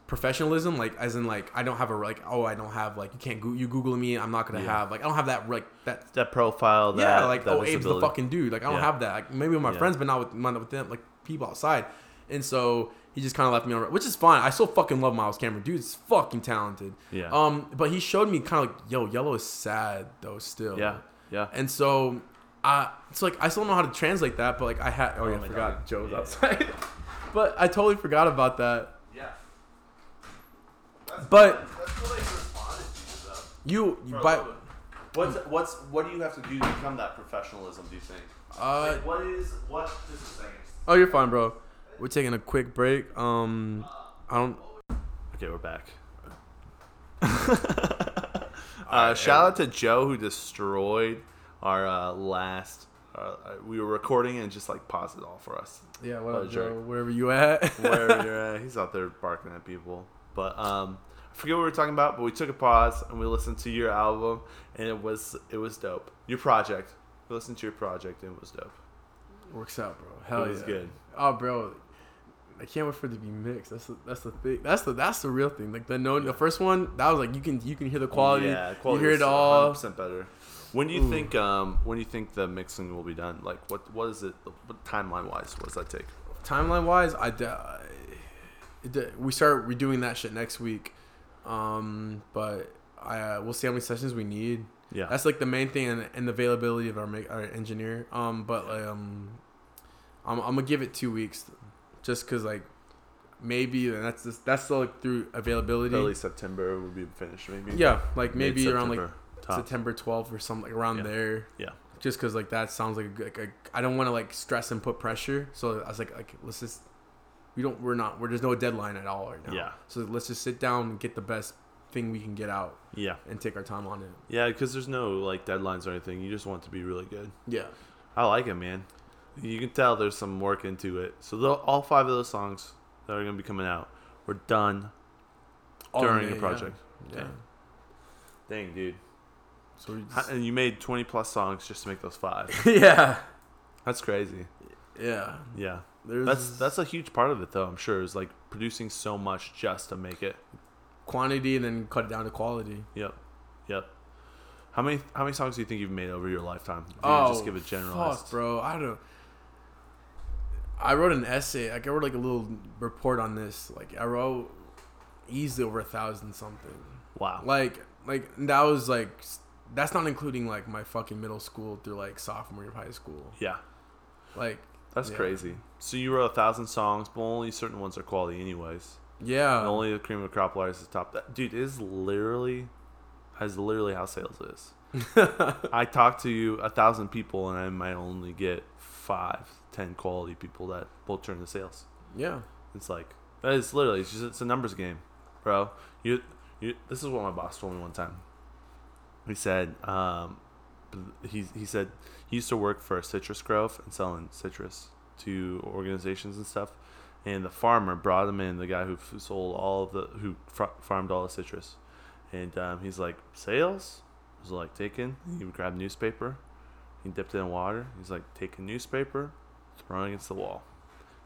professionalism like as in like i don't have a like oh i don't have like you can't go- you google me i'm not gonna Yeah. have like i don't have that like that That profile. That, yeah like that oh abe's the fucking dude like i don't Yeah. have that like maybe with my Yeah. friends but not with not with them like people outside and so he just kind of left me on which is fine i still fucking love miles cameron dude's fucking talented Yeah. um but he showed me kind of like yo yellow is sad though still Yeah. Yeah. and so I it's like I still don't know how to translate that, but like I had oh, yeah, I forgot God. Joe's outside. but I totally forgot about that. Yeah. But- that's what I responded to though. You, you but little. What's what's what do you have to do to become that professionalism? Do you think? uh Like, what is what? Just a second. oh you're fine, bro. We're taking a quick break. Um I don't Okay, we're back. uh, shout out to Joe who destroyed our uh, last. Uh, uh, we were recording and just like paused it all for us. yeah, What what up. Joe? Wherever you at. Wherever you're at, he's out there barking at people. But um, I forget what we were talking about. But we took a pause and we listened to your album, and it was it was dope. Your project. We listened to your project and it was dope. Works out, bro. Hell it was yeah. good. Oh, bro. I can't wait for it to be mixed. That's the, that's the thing. That's the that's the real thing. Like the no, the first one that was like you can you can hear the quality. Yeah, you quality hear it all. 100% better. When do you Ooh. think um when do you think the mixing will be done? Like what what is it what timeline wise? What does that take? timeline wise, I, d- we start redoing that shit next week. Um, but I uh, we'll see how many sessions we need. Yeah. That's like the main thing, and, and the availability of our ma- our engineer. Um, but like, um, I'm, I'm gonna give it two weeks, just cause like maybe and that's just, that's still like through availability. Early September would be finished maybe. Yeah, like maybe around like Mid-September, 12th or something like around Yeah. there. Yeah. Just cause like that sounds like a, like a I don't want to like stress and put pressure. So I was like like let's just we don't we're not we're there's no deadline at all right now. Yeah. So let's just sit down and get the best thing we can get out Yeah. and take our time on it. Yeah, because there's no like deadlines or anything. You just want it to be really good. Yeah. I like it, man. You can tell there's some work into it. So the, all five of those songs that are gonna be coming out were done All during the project. Yeah. yeah. Dang, dude. So just, And you made 20 plus songs just to make those five. yeah. That's crazy. Yeah. Yeah. There's That's that's a huge part of it though, I'm sure, is like producing so much just to make it. quantity and then cut it down to quality. Yep. Yep. How many how many songs do you think you've made over your lifetime? If Oh, just give a generalized. Fuck, bro. I don't. I wrote an essay. Like I wrote like a little report on this. Like I wrote easily over a thousand something. Wow. Like like that was like that's not including like my fucking middle school through like sophomore year of high school. Yeah. Like That's Yeah. crazy. So you wrote a thousand songs, but only certain ones are quality anyways. yeah. And only the cream of the crop lies the top. That dude is literally, has literally how sales is. I talk to you a thousand people, and I might only get five, ten quality people that will turn to sales. yeah. It's like that is literally it's just it's a numbers game, bro. You you. This is what my boss told me one time. He said, um, he he said he used to work for a citrus grove and selling citrus to organizations and stuff. And the farmer brought him in, the guy who sold all of the who fr- farmed all the citrus, and um, he's like sales. I was like taking. He would grab newspaper, he dipped it in water. He's like take a newspaper, throwing it against the wall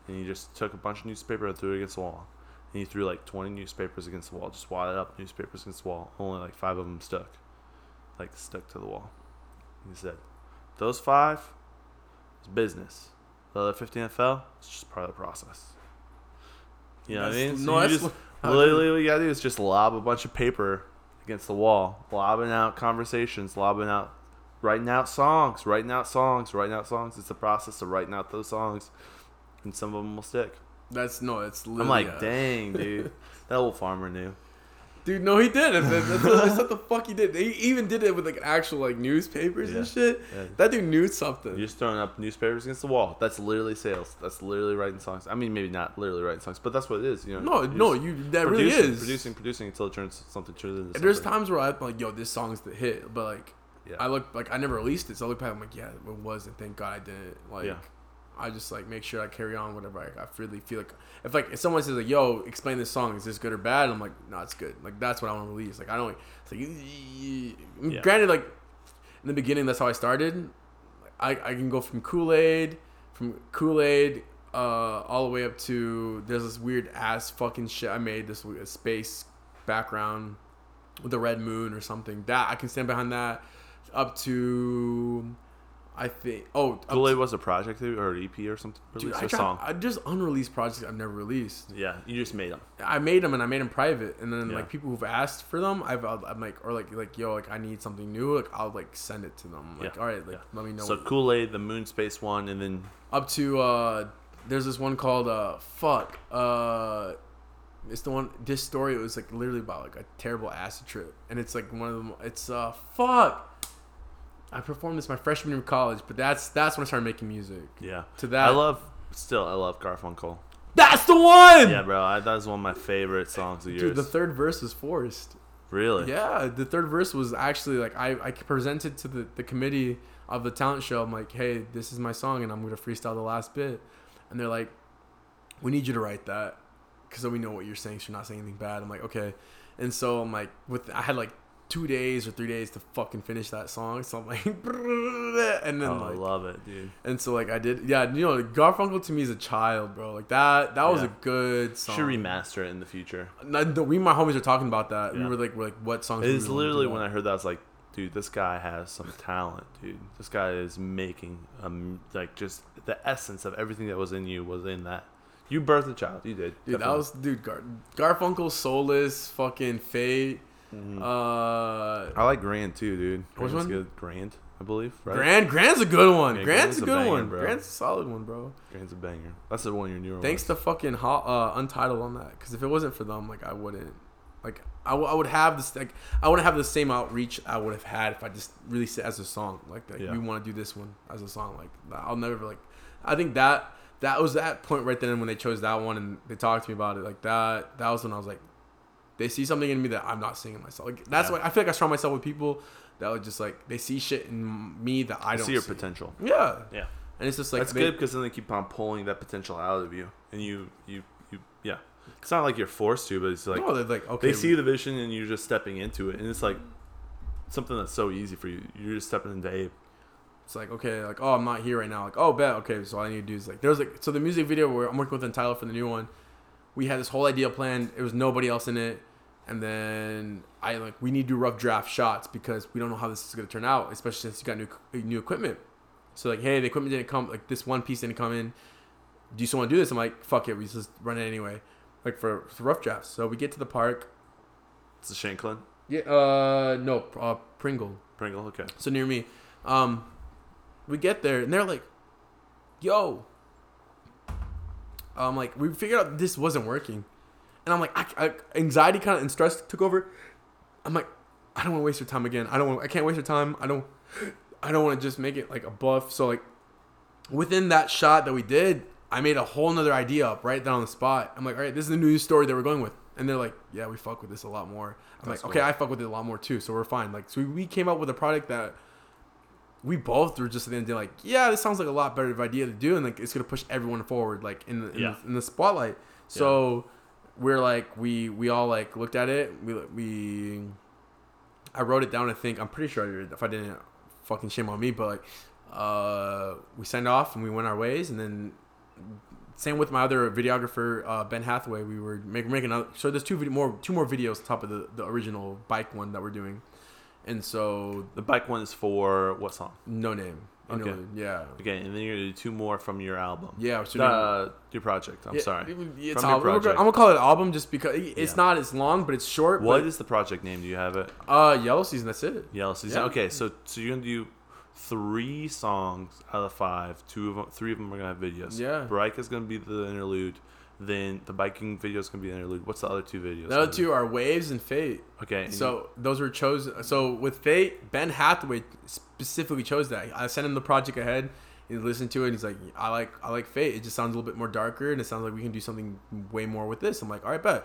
and he just took a bunch of newspaper and threw it against the wall. And he threw like 20 newspapers against the wall, just wadded up newspapers against the wall. Only like five of them stuck, like stuck to the wall. He said, "Those five is business. The other 15 that fell, it's just part of the process." You know what I mean? So no, that's just what- literally what you gotta do is just lob a bunch of paper against the wall, lobbing out conversations, lobbing out, writing out songs, writing out songs, writing out songs. It's the process of writing out those songs, and some of them will stick. That's no. It's literally. I'm like, uh, dang, dude, that old farmer knew. Dude, no, he did. That's, that's, that's what the fuck he did. He even did it with like actual like newspapers Yeah. and shit. Yeah. That dude knew something. You're just throwing up newspapers against the wall. That's literally sales. That's literally writing songs. I mean, maybe not literally writing songs, but that's what it is. You know? no, no, you that really is. producing, producing until it turns something turns into. And there's times where I'm like, yo, this song's the hit, but like, Yeah. I look like I never released it, so I look back, I'm like, yeah, it was, and thank God I didn't. Like, Yeah. I just like make sure I carry on whatever I, I really feel like. If like if someone says like, yo, explain this song, is this good or bad? I'm like, no, it's good. Like that's what I want to release. Like I don't. It's like, Yeah. granted, like in the beginning, that's how I started. I I can go from Kool Aid. from Kool Aid uh, all the way up to there's this weird ass fucking shit I made this space background with the red moon or something. That I can stand behind that. Up to I think oh Kool Aid was a project or an EP or something. dude, I tried, song. I just unreleased projects I've never released. Yeah, you just made them. I made them and I made them private, and then Yeah. like people who've asked for them, I've I'm like or like like yo like I need something new, like I'll like send it to them. Like Yeah. all right, like Yeah. let me know. So Kool Aid, the Moon Space one, and then up to uh there's this one called uh fuck uh it's the one this story it was like literally about like a terrible acid trip and it's like one of them it's uh fuck I performed this my freshman year of college but that's that's when I started making music yeah. to that I love. Still, I love Garfunkel. that's the one Yeah, bro. I, that was one of my favorite songs of yours. dude the third verse was forced really? Yeah, the third verse was actually like I, I presented to the, the committee of the talent show. I'm like, hey, this is my song, and I'm gonna freestyle the last bit. And they're like, we need you to write that because we know what you're saying. So you're not saying anything bad. I'm like, okay. And so I'm like, with I had like two days or three days to fucking finish that song. So I'm like, and then Oh, I love it, dude. and so like I did, yeah. You know, Garfunkel to me is a child, bro. Like that, that was a good song. Should remaster it in the future. We my homies are talking about that. We were like, we're like, what songs? It do is we wanna do literally when I heard that, I was like, dude, this guy has some talent, dude. This guy is making um like just the essence of everything that was in you was in that. You birthed a child. You did. Dude, that was dude. Gar- Garfunkel, Soulless, fucking Fate. Mhm. Uh, I like Grand too, dude. Which one? good. Grand, I believe. Right? Grand, Grand's a good one. Yeah, Grand's, Grand's a a good banger, one. bro. Grand's a solid one, bro. Grand's a banger. That's the one you're newer on. Thanks to fucking uh, Untitled on that, because if it wasn't for them, like I wouldn't, like I, w- I would have this like I wouldn't have the same outreach I would have had if I just released it as a song. Like, like Yeah. we want to do this one as a song. Like I'll never like. I think that that was that point right then when they chose that one and they talked to me about it. Like that that was when I was like, they see something in me that I'm not seeing in myself. Like that's Yeah. why I feel like I surround myself with people that would just like they see shit in me that I don't see your potential. Yeah, Yeah, and it's just like that's they- good because then they keep on pulling that potential out of you, and you, you, you. Yeah, it's not like you're forced to, but it's like no, they're like okay. they see the vision and you're just stepping into it, and it's like something that's so easy for you. You're just stepping into Abe. It's like okay, like oh I'm not here right now. Like oh bet okay, so all I need to do is like there's like so the music video where I'm working with Tyler for the new one, we had this whole idea planned. There was nobody else in it, and then I like we need to do rough draft shots because we don't know how this is gonna turn out, especially since you got new new equipment. So like hey, the equipment didn't come like this one piece didn't come in. Do you still want to do this? I'm like fuck it, we just run it anyway, like for, for rough drafts. So we get to the park. It's a Shanklin Yeah, uh no, uh, Pringle. Pringle. Okay. so near me. Um, we get there and they're like, "Yo." I'm like, we figured out this wasn't working, and I'm like, I, I, anxiety kind of and stress took over. I'm like, I don't want to waste your time again. I don't. Want, I can't waste your time. I don't. I don't want to just make it like a bluff. So like, within that shot that we did, I made a whole nother idea up right down on the spot. I'm like, all right, this is the new story that we're going with. And they're like, yeah, we fuck with this a lot more. I'm That's like, okay. I fuck with it a lot more too. So we're fine. Like, so we, we came up with a product that we both were just at the end of the day like, yeah, this sounds like a lot better of idea to do, and like it's gonna push everyone forward, like in the in, Yeah. the, in the spotlight. So we're like, we we all like looked at it. We we I wrote it down. I think I'm pretty sure I did. If I didn't, fucking shame on me. But like, uh, we signed off and we went our ways, and then same with my other videographer, uh, Ben Hathaway. We were make, making another. So there's two video, more two more videos on top of the the original bike one that we're doing, and so The bike one is for what song? no name. Okay. Interlude, Yeah. Okay, and then you're gonna do two more from your album. Yeah. So Uh, your project. I'm Yeah, sorry. It's From album. I'm gonna call it album just because it's Yeah. not as long, but it's short. What is the project name? Do you have it? uh Yellow Season? That's it. Yellow Season. Yeah. Okay, so so you're gonna do three songs out of five. Two of them, three of them are gonna have videos. Yeah. Bike is gonna be the interlude. Then the biking video is gonna be the interlude. What's the other two videos? The other two are Waves and Fate. Okay. and So those were chosen. So with Fate, Ben Hathaway specifically chose that. I sent him the project ahead. He listened to it. and He's like, I like, I like Fate. It just sounds a little bit more darker, and it sounds like we can do something way more with this. I'm like, all right, bet.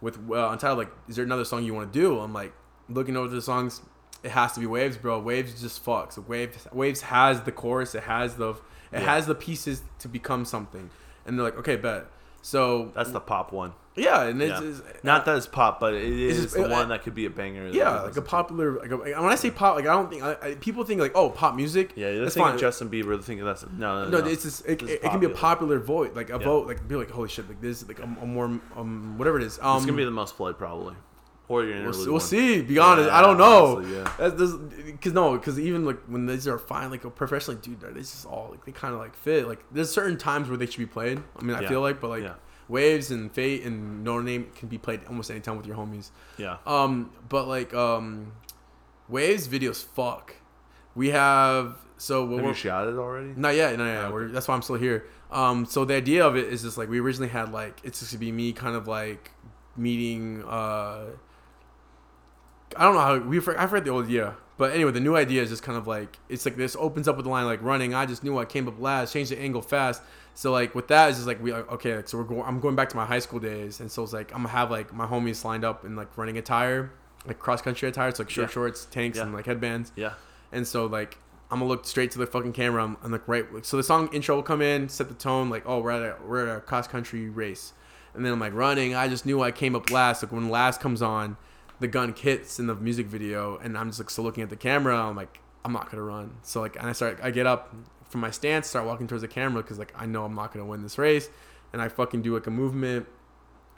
With uh, Untitled, like, is there another song you want to do? I'm like, looking over the songs. It has to be Waves, bro. Waves just fucks. Waves, Waves has the chorus. It has the, it Yeah. has the pieces to become something. And they're like, okay, bet. So that's the pop one. Yeah, and it's, Yeah. it's Not that it's pop, but it is just- the uh, one that could be a banger. yeah, like a popular. Like a, when I say pop, like I don't think I, I, people think like oh pop music. Yeah, they're that's thinking fine. Justin Bieber. They're thinking that's no, no, no, no. it's just it, it, it can be a popular. popular vote, like a Yeah. vote, like be like holy shit, like this, like a, a more um whatever it is. Um, it's gonna be the most played probably, your We'll see, we'll see. Be honest, I don't know. honestly, yeah. That's because no, because even like when these are fine, like a professionally, dude, they just all like they kind of like fit. Like there's certain times where they should be played. I mean, I Yeah. feel like, but like Yeah. waves and fate and no name can be played almost anytime with your homies. Yeah, Um, but like um, waves videos, fuck. We have so what have we're you shot it already? not yet, not yet. Okay. That's why I'm still here. Um, so the idea of it is just like we originally had like it's just to be me kind of like meeting. Uh, I don't know how we. I forget the old idea, but anyway, the new idea is just kind of like it's like this opens up with the line like running. I just knew I came up last, changed the angle fast. So like with that, it's just like we like, okay. Like, so we're going. I'm going back to my high school days, and so it's like I'm gonna have like my homies lined up in like running attire, like cross country attire. It's like short Yeah. shorts, tanks, Yeah. and like headbands. Yeah, And so like I'm gonna look straight to the fucking camera. I'm, I'm like right. So the song intro will come in, set the tone. Like oh we're at a we're at a cross country race, and then I'm like running. I just knew I came up last. Like when last comes on, the gun hits in the music video, and I'm just like still looking at the camera. I'm like I'm not gonna run. So like and I start I get up from my stance, start walking towards the camera because like I know I'm not gonna win this race, and I fucking do like a movement.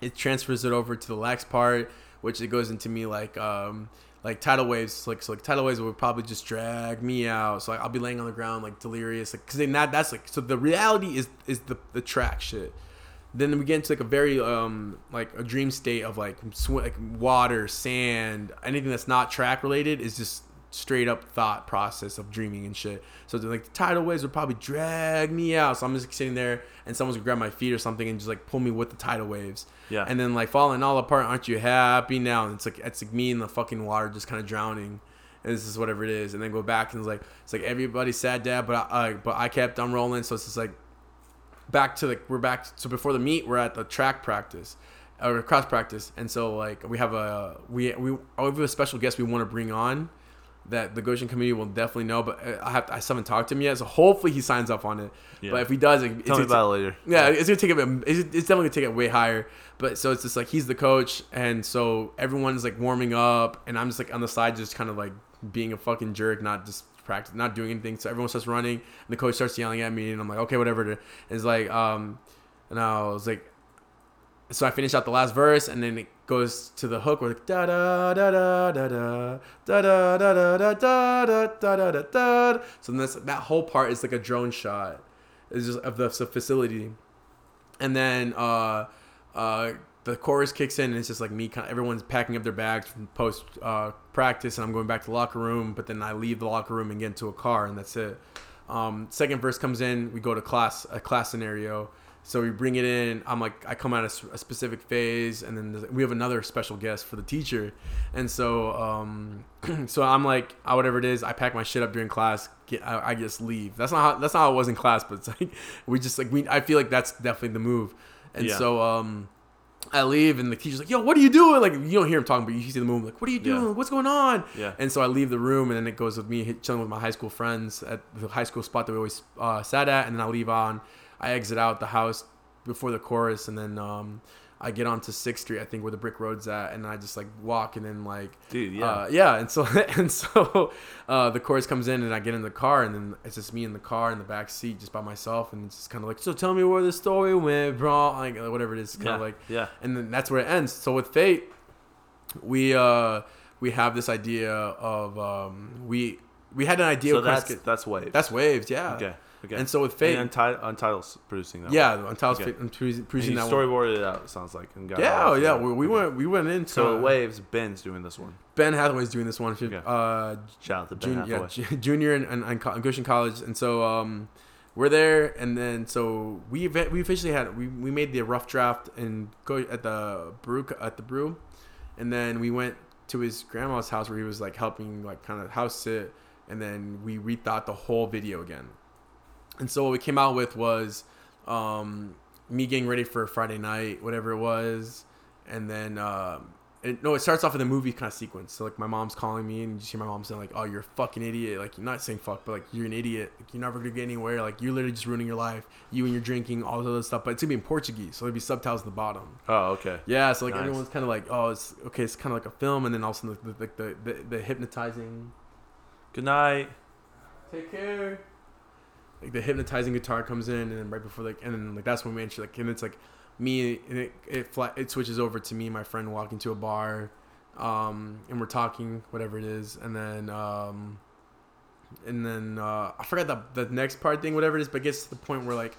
It transfers it over to the lax part, which it goes into me like um like tidal waves like so like tidal waves would probably just drag me out so like, i'll be laying on the ground like delirious like because then that that's like so the reality is is the the track shit then we get into like a very um like a dream state of like sw- like water sand anything that's not track related is just straight up thought process of dreaming and shit. So like the tidal waves would probably drag me out. So i'm just sitting there and someone's gonna grab my feet or something and just like pull me with the tidal waves. Yeah. and then like falling all apart aren't you happy now? And it's like it's like me in the fucking water just kind of drowning. And this is whatever it is. And then go back and it's like it's like everybody sad dad but I, uh, but I kept on rolling. So it's just like back to like we're back so before the meet we're at the track practice or cross practice and so like we have a we we we have a special guest we want to bring on that the Goshen committee will definitely know but uh, I have I haven't talked to him yet so hopefully he signs up on it Yeah. but if he does it, Tell me about it later. yeah, it's gonna take a. It's, it's definitely gonna take it way higher. But so it's just like he's the coach, and so everyone's like warming up, and I'm just like on the side, just kind of like being a fucking jerk, not just practice, not doing anything. So everyone starts running, and the coach starts yelling at me, and I'm like, okay, whatever. It's like, um, and I was like, so I finish out the last verse, and then it goes to the hook where da da da da da da da da da da da da da da da da da. So that's, that whole part is like a drone shot. It's just of the facility, and then uh, uh, the chorus kicks in, and it's just like me. Kind of, everyone's packing up their bags from post uh, practice, and I'm going back to the locker room. But then I leave the locker room and get into a car, and that's it. Um, second verse comes in, we go to class, a class scenario. So we bring it in. I'm like, I come out of a specific phase, and then we have another special guest for the teacher, and so, um, so I'm like, uh, whatever it is, I pack my shit up during class. Get, I, I just leave. That's not how that's not how it was in class, but it's like we just like we. I feel like that's definitely the move, and Yeah. so, um, I leave, and the teacher's like, "Yo, what are you doing?" Like you don't hear him talking, but you see the movement. Like, what are you Yeah. doing? What's going on? Yeah. And so I leave the room, and then it goes with me chilling with my high school friends at the high school spot that we always uh, sat at, and then I leave on. I exit out the house before the chorus, and then um, I get onto Sixth Street, I think, where the brick road's at, and I just like walk, and then like, Dude, yeah. uh, yeah, and so and so uh, the chorus comes in, and I get in the car, and then it's just me in the car in the back seat, just by myself, and it's just kind of like, so tell me where the story went, bro, like whatever it is, kind yeah. of like yeah. and then that's where it ends. So with Fate, we uh we have this idea of um we we had an idea. So that's that's wave. that's waves, yeah. okay. Okay. And so with Fate, and Unti- Untitled's producing that. yeah, one. on Okay. Producing, producing that one. storyboarded it out. Sounds like. And got Yeah, oh, yeah, we, we Okay. went we went into So waves. Ben's doing this one. Ben Hathaway's doing this one. Okay. Uh, Shout out to Ben jun- yeah, Hathaway. ju- junior and, and, and Goshen College, and so um, we're there, and then so we we officially had we, we made the rough draft and go at the brew at the brew, and then we went to his grandma's house where he was like helping like kind of house sit, and then we rethought the whole video again, and so what we came out with was um, me getting ready for Friday night, whatever it was, and then. Um, it, no, it starts off in the movie kind of sequence. So like my mom's calling me, and you just hear my mom saying like, "Oh, you're a fucking idiot." Like you're not saying fuck, but like you're an idiot. Like, you're never gonna get anywhere. Like you're literally just ruining your life. You and your drinking, all this other stuff. But it's gonna be in Portuguese, so there'll be subtitles at the bottom. Oh, okay. Yeah, so like Nice. everyone's kind of like, "Oh, it's okay." It's kind of like a film, and then also the the, the, the, the hypnotizing. Good night. Take care. Like the hypnotizing guitar comes in, and then right before like, and then like that's when we enter like, and it's like me, and it it fla- it switches over to me and my friend walking to a bar, um, and we're talking whatever it is, and then um, and then uh, I forgot the the next part thing, whatever it is, but it gets to the point where like.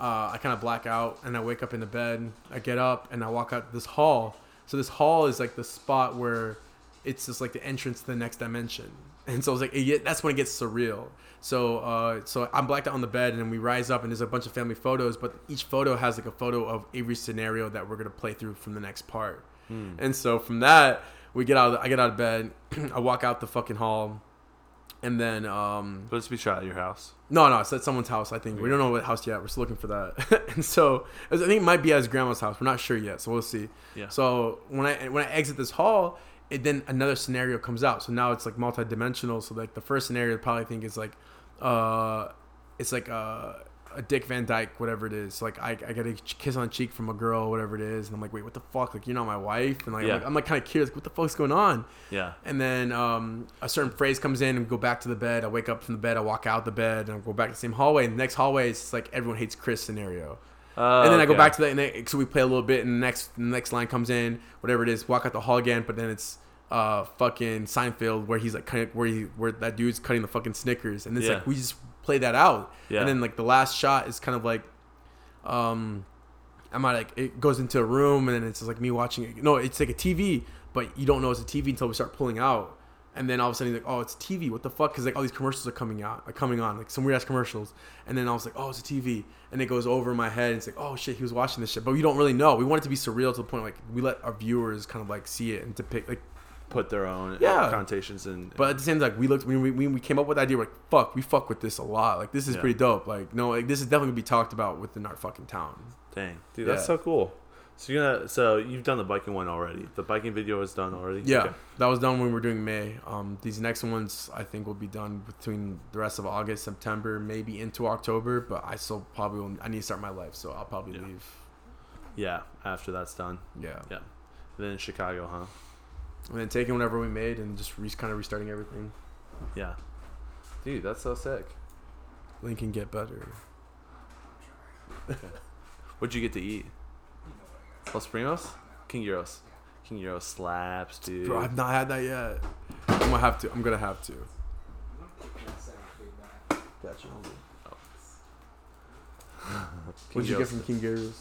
Uh, I kind of black out and I wake up in the bed. I get up and I walk out this hall. So this hall is like the spot where it's just like the entrance to the next dimension. And so it's like it, that's when it gets surreal. So uh, so I'm blacked out on the bed and then we rise up and there's a bunch of family photos, but each photo has like a photo of every scenario that we're gonna play through from the next part. Hmm. And so from that we get out. Of I get out of bed. I walk out the fucking hall, and then um, But it's be shot at your house. no, no, it's at someone's house. I think we don't know what house yet. We're still looking for that. and so I think it might be at his grandma's house. We're not sure yet, so we'll see. Yeah. So when I when I exit this hall, it then another scenario comes out. So now it's like multi-dimensional. So like the first scenario, I probably think is like, uh, it's like uh, a Dick Van Dyke, whatever it is. Like I, I get a kiss on the cheek from a girl, whatever it is, and I'm like, wait, what the fuck? Like you're not my wife, and like, Yeah. I'm like, I'm like kind of curious, like, what the fuck's going on? Yeah. And then um, a certain phrase comes in, and we go back to the bed. I wake up from the bed. I walk out the bed, and I go back to the same hallway. And the next hallway is like everyone hates Chris scenario. Uh, and then I go okay. back to that, and so we play a little bit, and the next the next line comes in, whatever it is. Walk out the hall again, but then it's uh fucking Seinfeld where he's like cutting, where he where that dude's cutting the fucking Snickers, and it's Yeah. like we just play that out. Yeah. And then like the last shot is kind of like, um, I'm at, like it goes into a room, and then it's just like me watching it. No, it's like a TV, but you don't know it's a TV until we start pulling out. And then all of a sudden, you're like, oh, it's TV. What the fuck? Because like all these commercials are coming out, like coming on, like some weird ass commercials. And then I was like, oh, it's a TV. And it goes over my head. And it's like, oh shit, he was watching this shit. But we don't really know. We want it to be surreal to the point like we let our viewers kind of like see it and depict like. put their own Yeah. connotations in. But at the same time, like we looked when we, we came up with the idea, we're like, fuck, we fuck with this a lot. Like this is Yeah. pretty dope. Like no, like this is definitely gonna be talked about within our fucking town. Dang, dude, Yeah. that's so cool. So you're gonna, so you've done the biking one already. The biking video is done already. Yeah, Okay. that was done when we were doing May. Um, these next ones I think will be done between the rest of August, September, maybe into October. But I still probably will, I need to start my life, so I'll probably Yeah. leave. Yeah. After that's done, Yeah, yeah. Then Chicago, huh? and then taking whatever we made and just re- kind of restarting everything. Yeah. Dude, that's so sick. Lincoln get better. What'd you get to eat? Los Primos? King Gyros. King Gyros slaps, dude. Bro, I've not had that yet. I'm gonna have to. I'm gonna have to. Gotcha. What'd you get from King Gyros?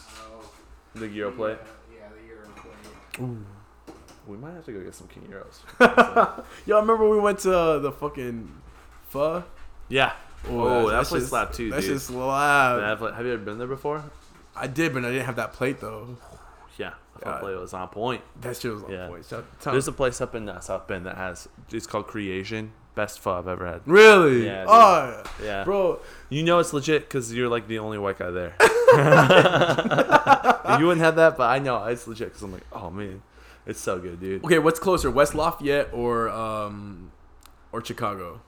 The Gyro plate? Yeah, the Gyro plate. Ooh. We might have to go get some King Gyros. Yo, I remember we went to uh, the fucking pho. yeah. Oh, that place shit- slapped too, That dude. shit slapped. Have, have you ever been there before? I did, but I didn't have that plate though. Yeah. The Yeah. plate was on point. That shit was on Yeah. point. Tell- There's a place up in uh, South Bend that has, it's called Creation. Best pho I've ever had. really? Yeah, oh, Yeah. bro. You know it's legit because you're like the only white guy there. you wouldn't have that, but I know it's legit because I'm like, oh man, it's so good, dude. Okay, what's closer, West Lafayette or um, or Chicago?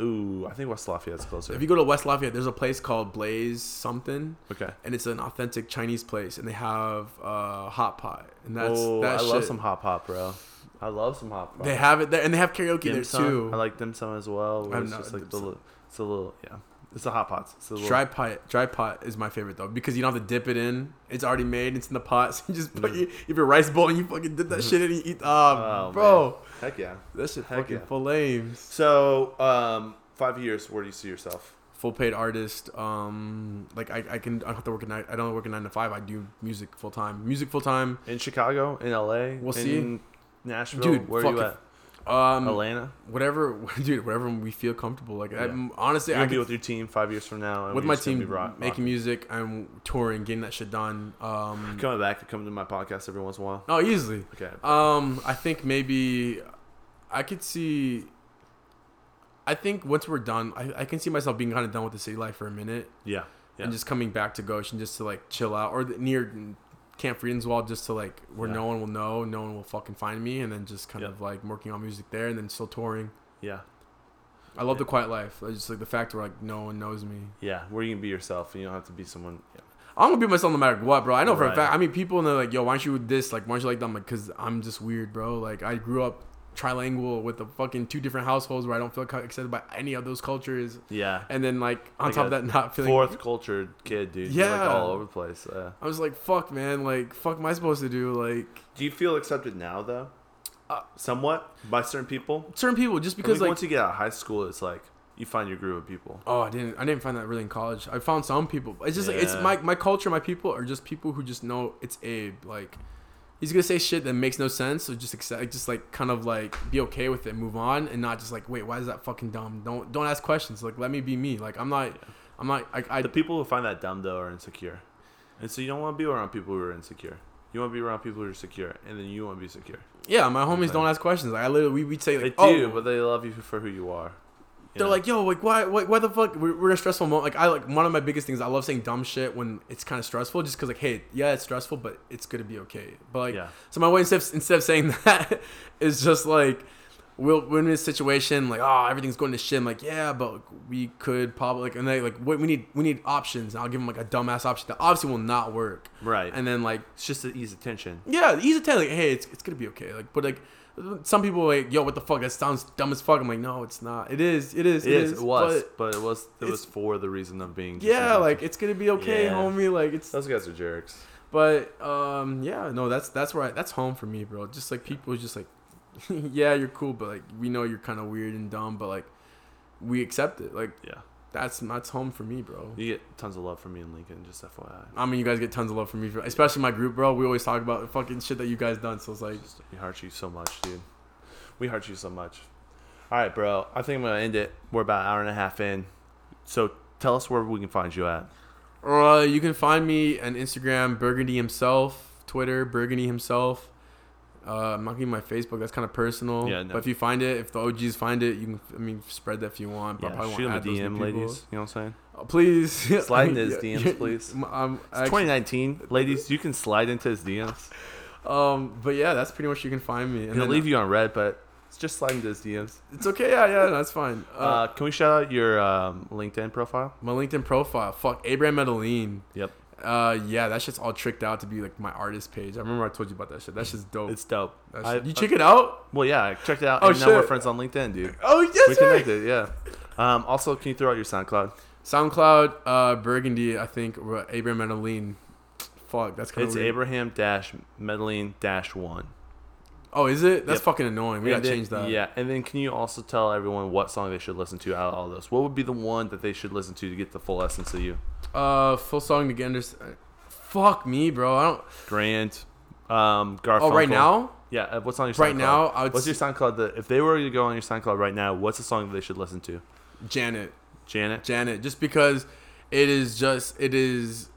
Ooh, I think West Lafayette's closer. If you go to West Lafayette, there's a place called Blaze something, okay. and it's an authentic Chinese place, and they have uh, hot pot, and that's oh, that I shit. love some hot pot, bro. I love some hot pot. They have it there, and they have karaoke dim there sum. too. I like dim sum as well. where I've It's not just like the, it's a little, yeah. It's the hot pots. It's little, Dry pot, dry pot is my favorite though because you don't have to dip it in. It's already made. It's in the pot. So you just put Mhm. you, if your rice bowl and you fucking dip that shit in and you eat. Oh, Oh, bro, Heck yeah. that shit Heck fucking yeah. full. So, um, five years. Where do you see yourself? Full paid artist. Um, like I, I can. I don't have to work at night. I don't work a nine to five. I do music full time. Music full time. In Chicago, in LA, We'll in see. Nashville, Dude, where are you at? Um, Atlanta. whatever, dude. Whatever we feel comfortable. Like Yeah. I'm, honestly, You're I gonna be with your team five years from now. and with my team rock- making rocking. music. I'm touring, getting that shit done. Um, Coming back to come to my podcast every once in a while. oh, easily. Okay. Um, I think maybe I could see. I think once we're done, I, I can see myself being kind of done with the city life for a minute Yeah. Yeah. and just coming back to Goshen just to like chill out or the, near Camp Friedenswald just to like where Yeah. no one will know, no one will fucking find me, and then just kind Yep. of like working on music there, and then still touring. Yeah. I love Yeah. the quiet life. It's just like the fact where like no one knows me. Yeah. Where you can be yourself and you don't have to be someone. Yeah. I'm gonna be myself no matter what, bro. I know for a fact. I mean, people and they're like, "Yo, why aren't you with this? Like, why aren't you like that?" I'm like, "Cause I'm just weird, bro. Like, I grew up trilingual with the fucking two different households where I don't feel accepted by any of those cultures, Yeah. and then like on Like top of that, not feeling Fourth cultured kid, dude. You're, like Yeah. all over the place. Yeah. I was like, "Fuck, man. Like, fuck, am I supposed to do like Do you feel accepted now, though? Uh, Somewhat by certain people. certain people just Because like." once you get out of high school, it's like you find your group of people. Oh, I didn't. I didn't find that really in college. I found some people. It's just like it's my my culture. My people are just people who just know it's Abe. Like he's gonna say shit that makes no sense. So just accept, just like kind of like be okay with it, move on, and not just like wait, why is that fucking dumb? Don't don't ask questions. Like let me be me. Like I'm not. I'm not. I. I The people who find that dumb though are insecure, and so you don't want to be around people who are insecure. You want to be around people who are secure, and then you want to be secure. yeah, my homies Okay. don't ask questions. Like I literally we would say They oh do, oh, but they love you for who you are. They're know? like, yo, like, why, why, why the fuck? We're, we're in a stressful moment. Like, I like one of my biggest things. I love saying dumb shit when it's kind of stressful, just because, like, hey, yeah, it's stressful, but it's gonna be okay. But like, yeah, so my way instead of, instead of saying that is just like, we'll, we're in this situation, like, oh, everything's going to shit. I'm like, yeah, but we could probably like, and they like, what we need, we need options. And I'll give them like a dumbass option that obviously will not work. right. And then like, it's just to ease attention. yeah, easy tell like, hey, it's, it's gonna be okay. Like, but like. Some people are like, yo, what the fuck? That sounds dumb as fuck. I'm like, no, it's not. It is. It is. It is. It was, but- but, it was. It was for the reason of being. yeah, easy. like it's gonna be okay, Yeah. homie. Like it's, those guys are jerks. but um, yeah, no, that's that's where I, that's home for me, bro. Just like people, just like, yeah, you're cool, but like we know you're kind of weird and dumb, but like we accept it. Like Yeah, that's that's home for me, bro. you get tons of love from me and Lincoln. Just FYI. I mean, you guys get tons of love from me, especially my group, bro. We always talk about the fucking shit that you guys done, so it's like, Just- we heart you so much, dude. We heart you so much. All right, bro. I think I'm gonna end it. We're about an hour and a half in. So tell us where we can find you at. uh, you can find me on Instagram, Burgundy himself, Twitter, Burgundy himself. Uh, I'm not giving my Facebook. That's kind of personal. Yeah, no. But if you find it, if the OGs find it, you can. I mean, spread that if you want. But I Yeah, probably shoot won't him a add those new DM, ladies. You know what I'm saying? Oh, please Slide into his DMs, please. It's actually- 2019, ladies. You can slide into his DMs. um, but yeah, that's pretty much you can find me. And He'll then, leave you on red, but it's just slide into his DMs. It's okay. Yeah, yeah, that's fine. Uh, Uh, can we shout out your um, LinkedIn profile? my LinkedIn profile. Fuck, Abraham Medellin. Yep. Uh, yeah, that shit's all tricked out to be like my artist page. I remember I told you about that shit. That shit's dope. It's dope. I- you check it out? Well, yeah, I checked it out, Oh, and now we're friends on LinkedIn, dude. Oh we yes, right. connected, yeah. Um, also, can you throw out your SoundCloud? SoundCloud, uh, Burgundy. I think Abraham Medellin. Fuck, that's kind of It's weird. Abraham dash Medellin dash one. oh, is it? That's Yep. fucking annoying. We And gotta then- change that. Yeah, and then can you also tell everyone what song they should listen to out of all those? What would be the one that they should listen to to get the full essence of you? Uh, full song to get under. Fuck me, bro. I don't. Grant, um, Garfunkel. Oh, right now. Yeah, uh, what's on your SoundCloud? Right now, I would What's your SoundCloud? That if they were to go on your SoundCloud right now, what's the song that they should listen to? Janet. Janet. Janet, just because it is just it is.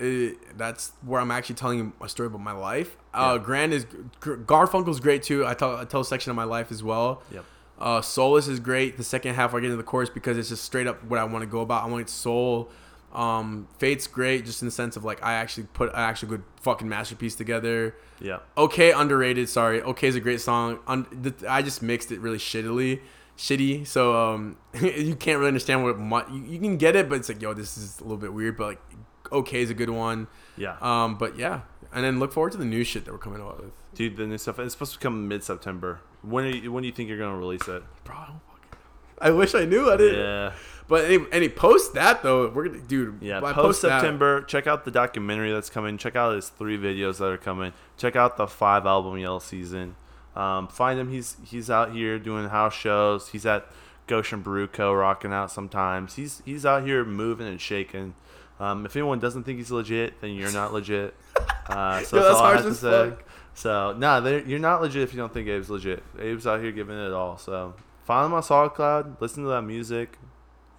It, that's where I'm actually telling you a story about my life. Uh, Yeah. Grant is Garfunkel's great too. I tell I tell a section of my life as well. Yep. Uh, Soulless is great. The second half I get into the chorus because it's just straight up what I want to go about. I want it soul. Um, Fate's great just in the sense of like I actually put an actual good fucking masterpiece together. Yeah. Okay, underrated. Sorry. Okay is a great song. Un- the, I just mixed it really shittily, shitty. So um, you can't really understand what mu- you, you can get it, but it's like yo, this is a little bit weird. But like, okay is a good one. Yeah. Um, but yeah, and then look forward to the new shit that we're coming out with. Dude, the new stuff. It's supposed to come mid September. When are you, when do you think you're gonna release it? Bro, I don't fucking. I wish I knew. I didn't. Yeah. But any, any post that though, we're gonna, dude. Yeah, by post that- September. Check out the documentary that's coming. Check out his three videos that are coming. Check out the five album Yellow Season. Um, find him. He's he's out here doing house shows. He's at Goshen Brew Co. rocking out sometimes. He's he's out here moving and shaking. Um, if anyone doesn't think he's legit, then you're not legit. Uh, so Yo, that's, that's all I have to as say. Fuck. So nah, they're- you're not legit if you don't think Abe's legit. Abe's out here giving it all. So find him on SoundCloud. Listen to that music,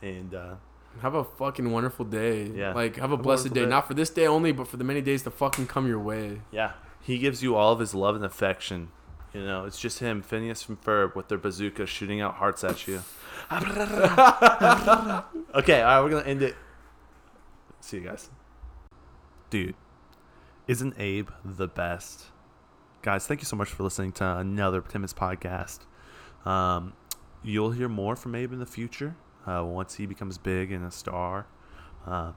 and uh, Have a fucking wonderful day. Yeah. Like have a Have blessed wonderful day. day. Not for this day only, but for the many days to fucking come your way. Yeah. He gives you all of his love and affection. You know, it's just him, Phineas from Ferb, with their bazooka shooting out hearts at you. okay, all right, we're going to end it. See you guys. Dude, Isn't Abe the best? Guys, thank you so much for listening to another Timmons podcast. Um, you'll hear more from Abe in the future. Uh, once he becomes big and a star, uh,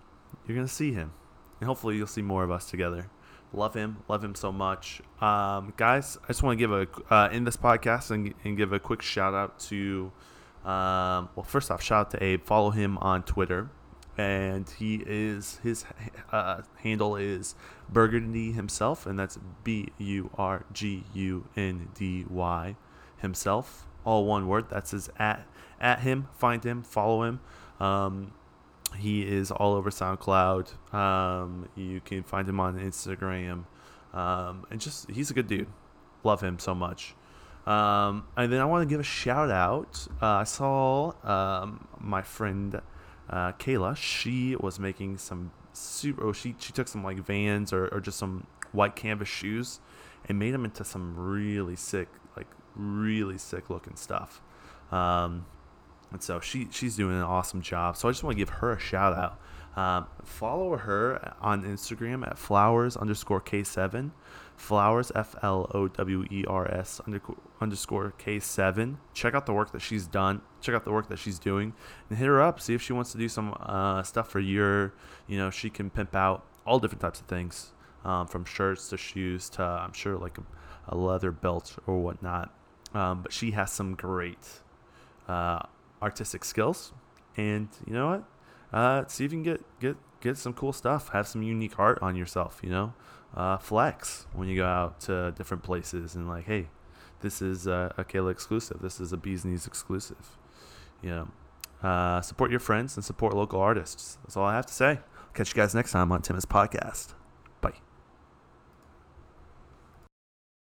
you're going to see him. And hopefully, you'll see more of us together. Love him. Love him so much. Um, guys, I just want to give a, uh, in this podcast and, and give a quick shout out to, um, well, first off, shout out to Abe. Follow him on Twitter and he is his uh, handle is Burgundy himself, and that's B U R G U N D Y himself, all one word. That's his at at him. Find him, follow him. Um, he is all over SoundCloud. Um, you can find him on Instagram, um, and just he's a good dude. Love him so much. Um, and then I want to give a shout out. Uh, I saw um, my friend uh, Kayla, she was making some super. Oh, she she took some like Vans or, or just some white canvas shoes, and made them into some really sick, like really sick looking stuff. Um, and so she she's doing an awesome job. So I just want to give her a shout out. Um, follow her on Instagram at flowers underscore K7. Flowers, F L O W E R S underscore K7. Check out the work that she's done. Check out the work that she's doing and hit her up. See if she wants to do some uh, stuff for your, you know, she can pimp out all different types of things um, from shirts to shoes to, I'm sure, like a, a leather belt or whatnot. Um, but she has some great uh, artistic skills. And you know what? Uh, see if you can get, get, get some cool stuff. Have some unique art on yourself, you know? Uh, flex when you go out to different places and like, hey, this is a, a Kayla exclusive. This is a Bees Knees exclusive. You know, uh, support your friends and support local artists. That's all I have to say. Catch you guys next time on Timmons Podcast.